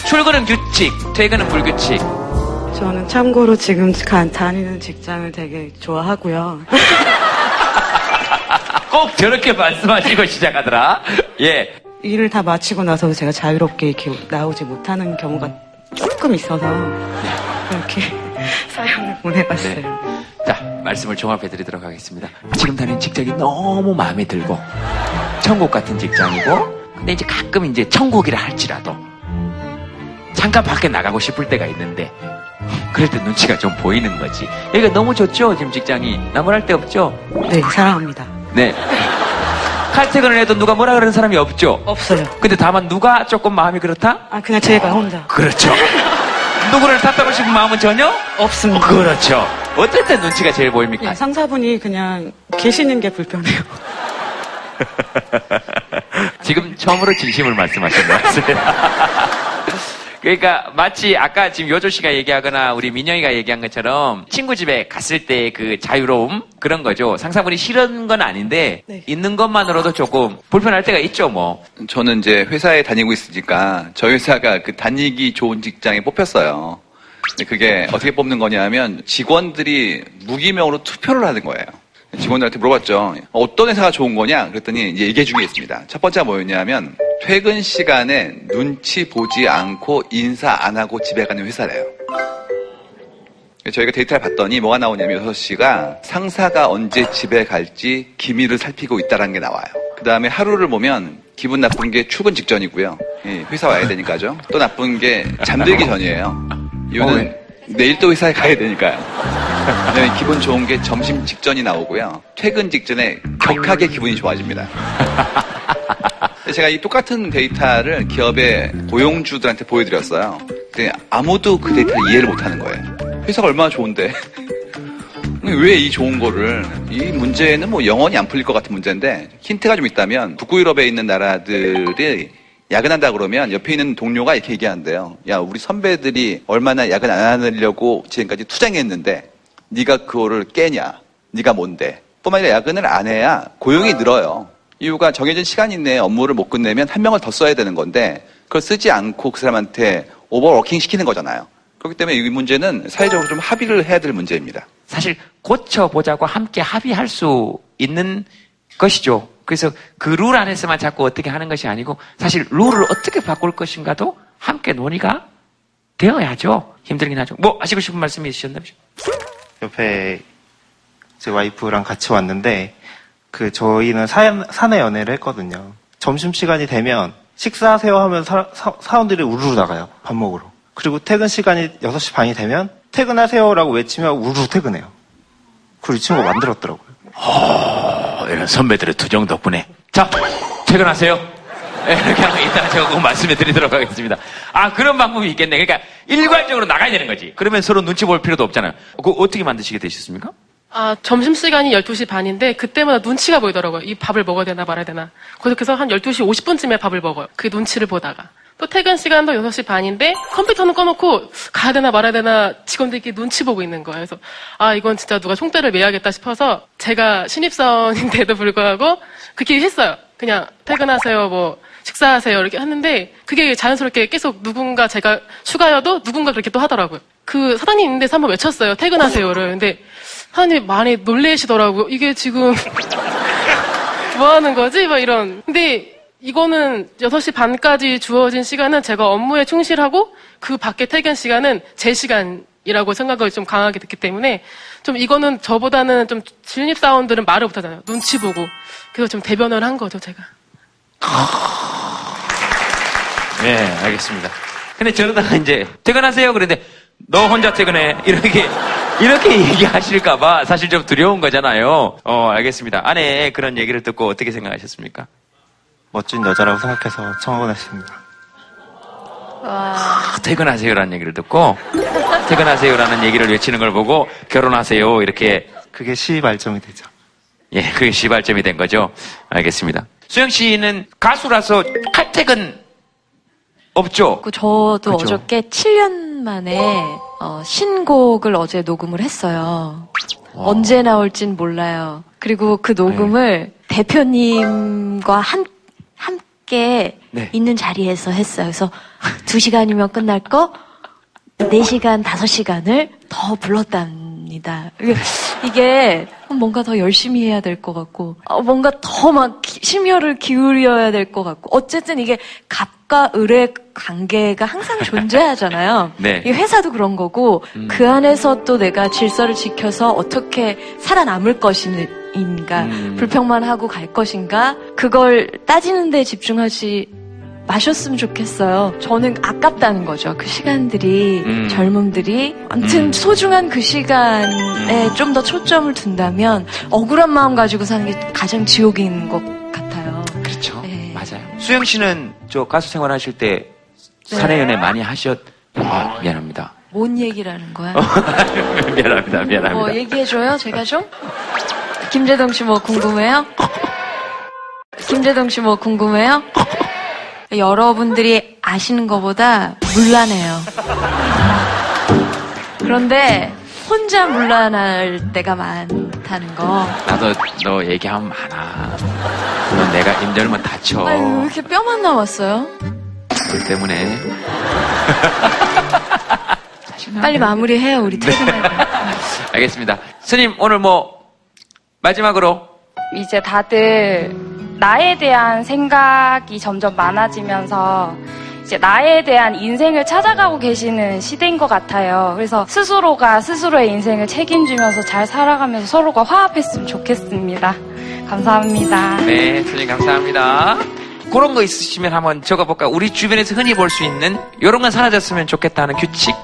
출근은 규칙, 퇴근은 불규칙. 저는 참고로 지금 가- 다니는 직장을 되게 좋아하고요. 꼭 저렇게 말씀하시고 시작하더라. 예. 일을 다 마치고 나서도 제가 자유롭게 이렇게 나오지 못하는 경우가 조금 있어서 이렇게 사연을 보내봤어요. 자, 말씀을 종합해 드리도록 하겠습니다. 지금 다니는 직장이 너무 마음에 들고, 천국 같은 직장이고, 근데 이제 가끔 이제 천국이라 할지라도, 잠깐 밖에 나가고 싶을 때가 있는데, 그럴 때 눈치가 좀 보이는 거지. 여기가 너무 좋죠, 지금 직장이. 나무랄 데 없죠? 네, 사랑합니다. 네. 칼퇴근을 해도 누가 뭐라 그러는 사람이 없죠? 없어요. 근데 다만 누가 조금 마음이 그렇다? 아, 그냥 제가 혼자. 그렇죠. 누구를 탓하고 싶은 마음은 전혀? 없습니다. 그렇죠. 어떨 때 눈치가 제일 보입니까? 네, 상사분이 그냥 계시는 게 불편해요. 지금 처음으로 진심을 말씀하신 것 같습니다. 그러니까 마치 아까 지금 요조 씨가 얘기하거나 우리 민영이가 얘기한 것처럼 친구 집에 갔을 때 그 자유로움 그런 거죠. 상사분이 싫은 건 아닌데 있는 것만으로도 조금 불편할 때가 있죠, 뭐. 저는 이제 회사에 다니고 있으니까 저희 회사가 그 다니기 좋은 직장에 뽑혔어요. 그게 어떻게 뽑는 거냐면 직원들이 무기명으로 투표를 하는 거예요. 직원들한테 물어봤죠. 어떤 회사가 좋은 거냐? 그랬더니 이제 얘기해 준게 있습니다. 첫 번째가 뭐였냐면 퇴근 시간에 눈치 보지 않고 인사 안 하고 집에 가는 회사래요. 저희가 데이터를 봤더니 뭐가 나오냐면 6시가 상사가 언제 집에 갈지 기밀을 살피고 있다는 게 나와요. 그 다음에 하루를 보면 기분 나쁜 게 출근 직전이고요. 예, 회사 와야 되니까죠. 또 나쁜 게 잠들기 전이에요. 이유는 내일 또 회사에 가야 되니까요. 그다음에 기분 좋은 게 점심 직전이 나오고요. 퇴근 직전에 격하게 기분이 좋아집니다. 제가 이 똑같은 데이터를 기업의 고용주들한테 보여드렸어요. 근데 아무도 그 데이터를 이해를 못하는 거예요. 회사가 얼마나 좋은데 왜 이 좋은 거를 이 문제는 뭐 영원히 안 풀릴 것 같은 문제인데 힌트가 좀 있다면 북유럽에 있는 나라들이 야근한다 그러면 옆에 있는 동료가 이렇게 얘기하는데요. 야 우리 선배들이 얼마나 야근 안 하려고 지금까지 투쟁했는데 네가 그거를 깨냐? 네가 뭔데? 뿐만 아니라 야근을 안 해야 고용이 늘어요. 이유가 정해진 시간 이내에 업무를 못 끝내면 한 명을 더 써야 되는 건데 그걸 쓰지 않고 그 사람한테 overworking 시키는 거잖아요. 그렇기 때문에 이 문제는 사회적으로 좀 합의를 해야 될 문제입니다. 사실 고쳐보자고 함께 합의할 수 있는 것이죠. 그래서 그 룰 안에서만 자꾸 어떻게 하는 것이 아니고 사실 룰을 어떻게 바꿀 것인가도 함께 논의가 되어야죠. 힘들긴 하죠. 뭐 하시고 싶은 말씀이 있으셨나요? 옆에 제 와이프랑 같이 왔는데 그 저희는 사, 사내 연애를 했거든요. 점심 시간이 되면 식사하세요 하면 사, 사, 원들이 우르르 나가요. 밥 먹으러. 그리고 퇴근 시간이 6시 반이 되면 퇴근하세요라고 외치면 우르르 퇴근해요. 그리고 이 친구가 만들었더라고요. 어, 이런 선배들의 투정 덕분에. 자, 퇴근하세요. 이렇게 한번 이따가 제가 그거 말씀해 드리도록 하겠습니다. 아, 그런 방법이 있겠네. 그러니까 일괄적으로 나가야 되는 거지. 그러면 서로 눈치 볼 필요도 없잖아요. 그거 어떻게 만드시게 되셨습니까? 아, 점심시간이 12시 반인데 그때마다 눈치가 보이더라고요. 이 밥을 먹어야 되나 말아야 되나. 그래서 한 12시 50분쯤에 밥을 먹어요. 그 눈치를 보다가. 또 퇴근 시간도 6시 반인데 컴퓨터는 꺼놓고 가야 되나 말아야 되나 직원들끼리 눈치 보고 있는 거예요. 그래서 아, 이건 진짜 누가 총대를 매야겠다 싶어서 제가 신입사원인데도 불구하고 그렇게 했어요. 그냥 퇴근하세요, 뭐 식사하세요 이렇게 했는데 그게 자연스럽게 계속 누군가 제가 휴가여도 누군가 그렇게 또 하더라고요. 그 사장님 있는 데서 한번 외쳤어요. 퇴근하세요를. 근데 사장님 많이 놀래시더라고요. 이게 지금 뭐 하는 거지? 막 이런. 근데 이거는 6시 반까지 주어진 시간은 제가 업무에 충실하고 그 밖에 퇴근 시간은 제 시간이라고 생각을 좀 강하게 듣기 때문에 좀 이거는 저보다는 좀 진입사원들은 말을 못하잖아요. 눈치 보고. 그래서 좀 대변을 한 거죠, 제가. 네, 알겠습니다. 근데 저러다가 이제 퇴근하세요. 그런데 너 혼자 퇴근해. 이렇게 이렇게 얘기하실까봐 사실 좀 두려운 거잖아요. 어, 알겠습니다. 아내 그런 얘기를 듣고 어떻게 생각하셨습니까? 멋진 여자라고 생각해서 청혼했습니다. 아, 퇴근하세요라는 얘기를 듣고 퇴근하세요라는 얘기를 외치는 걸 보고 결혼하세요 이렇게 그게 시발점이 되죠. 예, 그게 시발점이 된 거죠. 알겠습니다. 수영 씨는 가수라서 칼퇴근 없죠? 그 저도 그죠. 어저께 7년 만에 어, 신곡을 어제 녹음을 했어요. 언제 나올진 몰라요. 그리고 그 녹음을 대표님과 한, 함께 네. 있는 자리에서 했어요. 그래서 2시간이면 끝날 거 4시간, 5시간을 더 불렀답니다. 이게, 이게 뭔가 더 열심히 해야 될 것 같고, 어, 뭔가 더 막 심혈을 기울여야 될 것 같고, 어쨌든 이게 갑과 을의 관계가 항상 존재하잖아요. 네. 이 회사도 그런 거고, 음. 그 안에서 또 내가 질서를 지켜서 어떻게 살아남을 것인 가, 음. 불평만 하고 갈 것인가, 그걸 따지는 데 집중하지 마셨으면 좋겠어요. 저는 아깝다는 거죠. 그 시간들이, 음. 젊음들이. 아무튼 음. 소중한 그 시간에 좀 더 초점을 둔다면 억울한 마음 가지고 사는 게 가장 지옥인 것 같아요. 그렇죠. 맞아요. 수영 씨는 저 가수 생활하실 때 사내 연애 많이 하셨. 아, 미안합니다. 뭔 얘기라는 거야? 미안합니다. 미안합니다. 뭐 얘기해줘요? 제가 좀? 김재동 씨 뭐 궁금해요? 김재동 씨 뭐 궁금해요? 여러분들이 아시는 것보다 물란해요. 그런데 혼자 물란할 때가 많다는 거. 나도 너 얘기하면 많아. 너 내가 임절면 다쳐. 아유, 왜 이렇게 뼈만 남았어요? 그 때문에. 빨리 마무리해요, 우리 퇴근할 때. 알겠습니다. 스님, 오늘 뭐, 마지막으로. 이제 다들 나에 대한 생각이 점점 많아지면서 이제 나에 대한 인생을 찾아가고 계시는 시대인 것 같아요. 그래서 스스로가 스스로의 인생을 책임지면서 잘 살아가면서 서로가 화합했으면 좋겠습니다. 감사합니다. 네, 스님 감사합니다. 그런 거 있으시면 한번 적어볼까요? 우리 주변에서 흔히 볼 수 있는, 이런 건 사라졌으면 좋겠다는 규칙.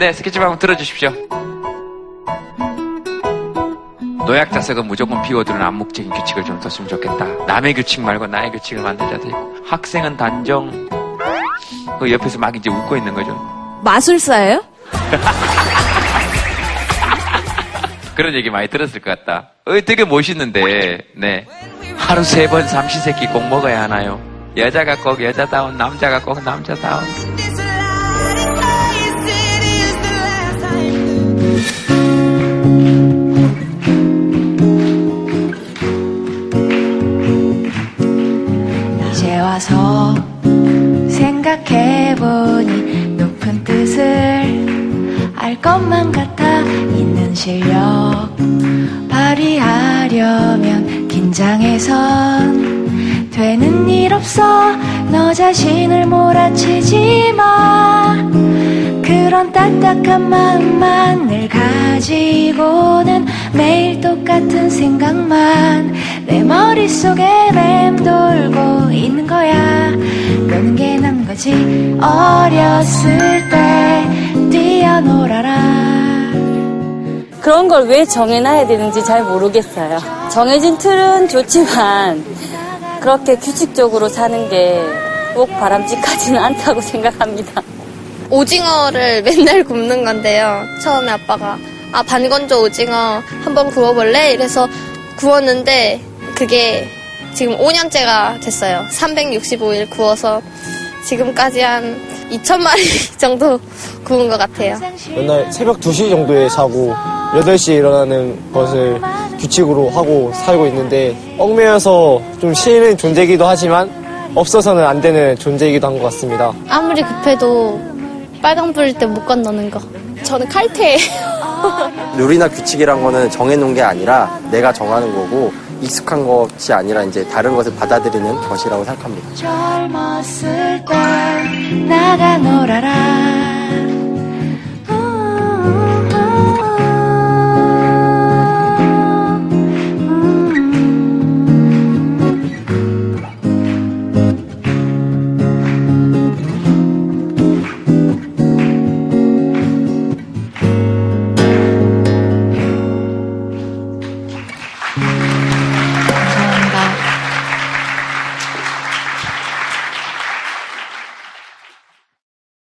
네, 스케치북 한번 들어주십시오. 노약 자석은 무조건 비워두는 암묵적인 규칙을 좀 뒀으면 좋겠다. 남의 규칙 말고 나의 규칙을 만들자. 학생은 단정. 그 옆에서 막 이제 웃고 있는 거죠. 마술사예요? 그런 얘기 많이 들었을 것 같다. 어, 되게 멋있는데, 네. 하루 세 번 삼시세끼 꼭 먹어야 하나요? 여자가 꼭 여자다운, 남자가 꼭 남자다운. 이제 와서 생각해보니 높은 뜻을 알 것만 같아 있는 실력. 발휘하려면 긴장해선 되는 일 없어. 너 자신을 몰아치지 마. 그런 딱딱한 마음만 늘 가지고는 매일 똑같은 생각만 내 머릿속에 맴돌고 있는 거야 노는 게 난 거지 어렸을 때 뛰어놀아라 그런 걸 왜 정해놔야 되는지 잘 모르겠어요. 정해진 틀은 좋지만 그렇게 규칙적으로 사는 게 꼭 바람직하지는 않다고 생각합니다. 오징어를 맨날 굽는 건데요. 처음에 아빠가 아 반건조 오징어 한번 구워볼래? 이래서 구웠는데 그게 지금 5년째가 됐어요. 365일 구워서 지금까지 한 2천마리 정도 구운 것 같아요. 맨날 새벽 2시 정도에 자고 8시에 일어나는 것을 규칙으로 하고 살고 있는데 얽매여서 좀 싫은 존재이기도 하지만 없어서는 안 되는 존재이기도 한 것 같습니다. 아무리 급해도 빨간 불일 때 못 건너는 거. 저는 칼퇴예요. 룰이나 규칙이란 거는 정해놓은 게 아니라 내가 정하는 거고 익숙한 것이 아니라 이제 다른 것을 받아들이는 것이라고 생각합니다. 젊었을 때 나가 놀아라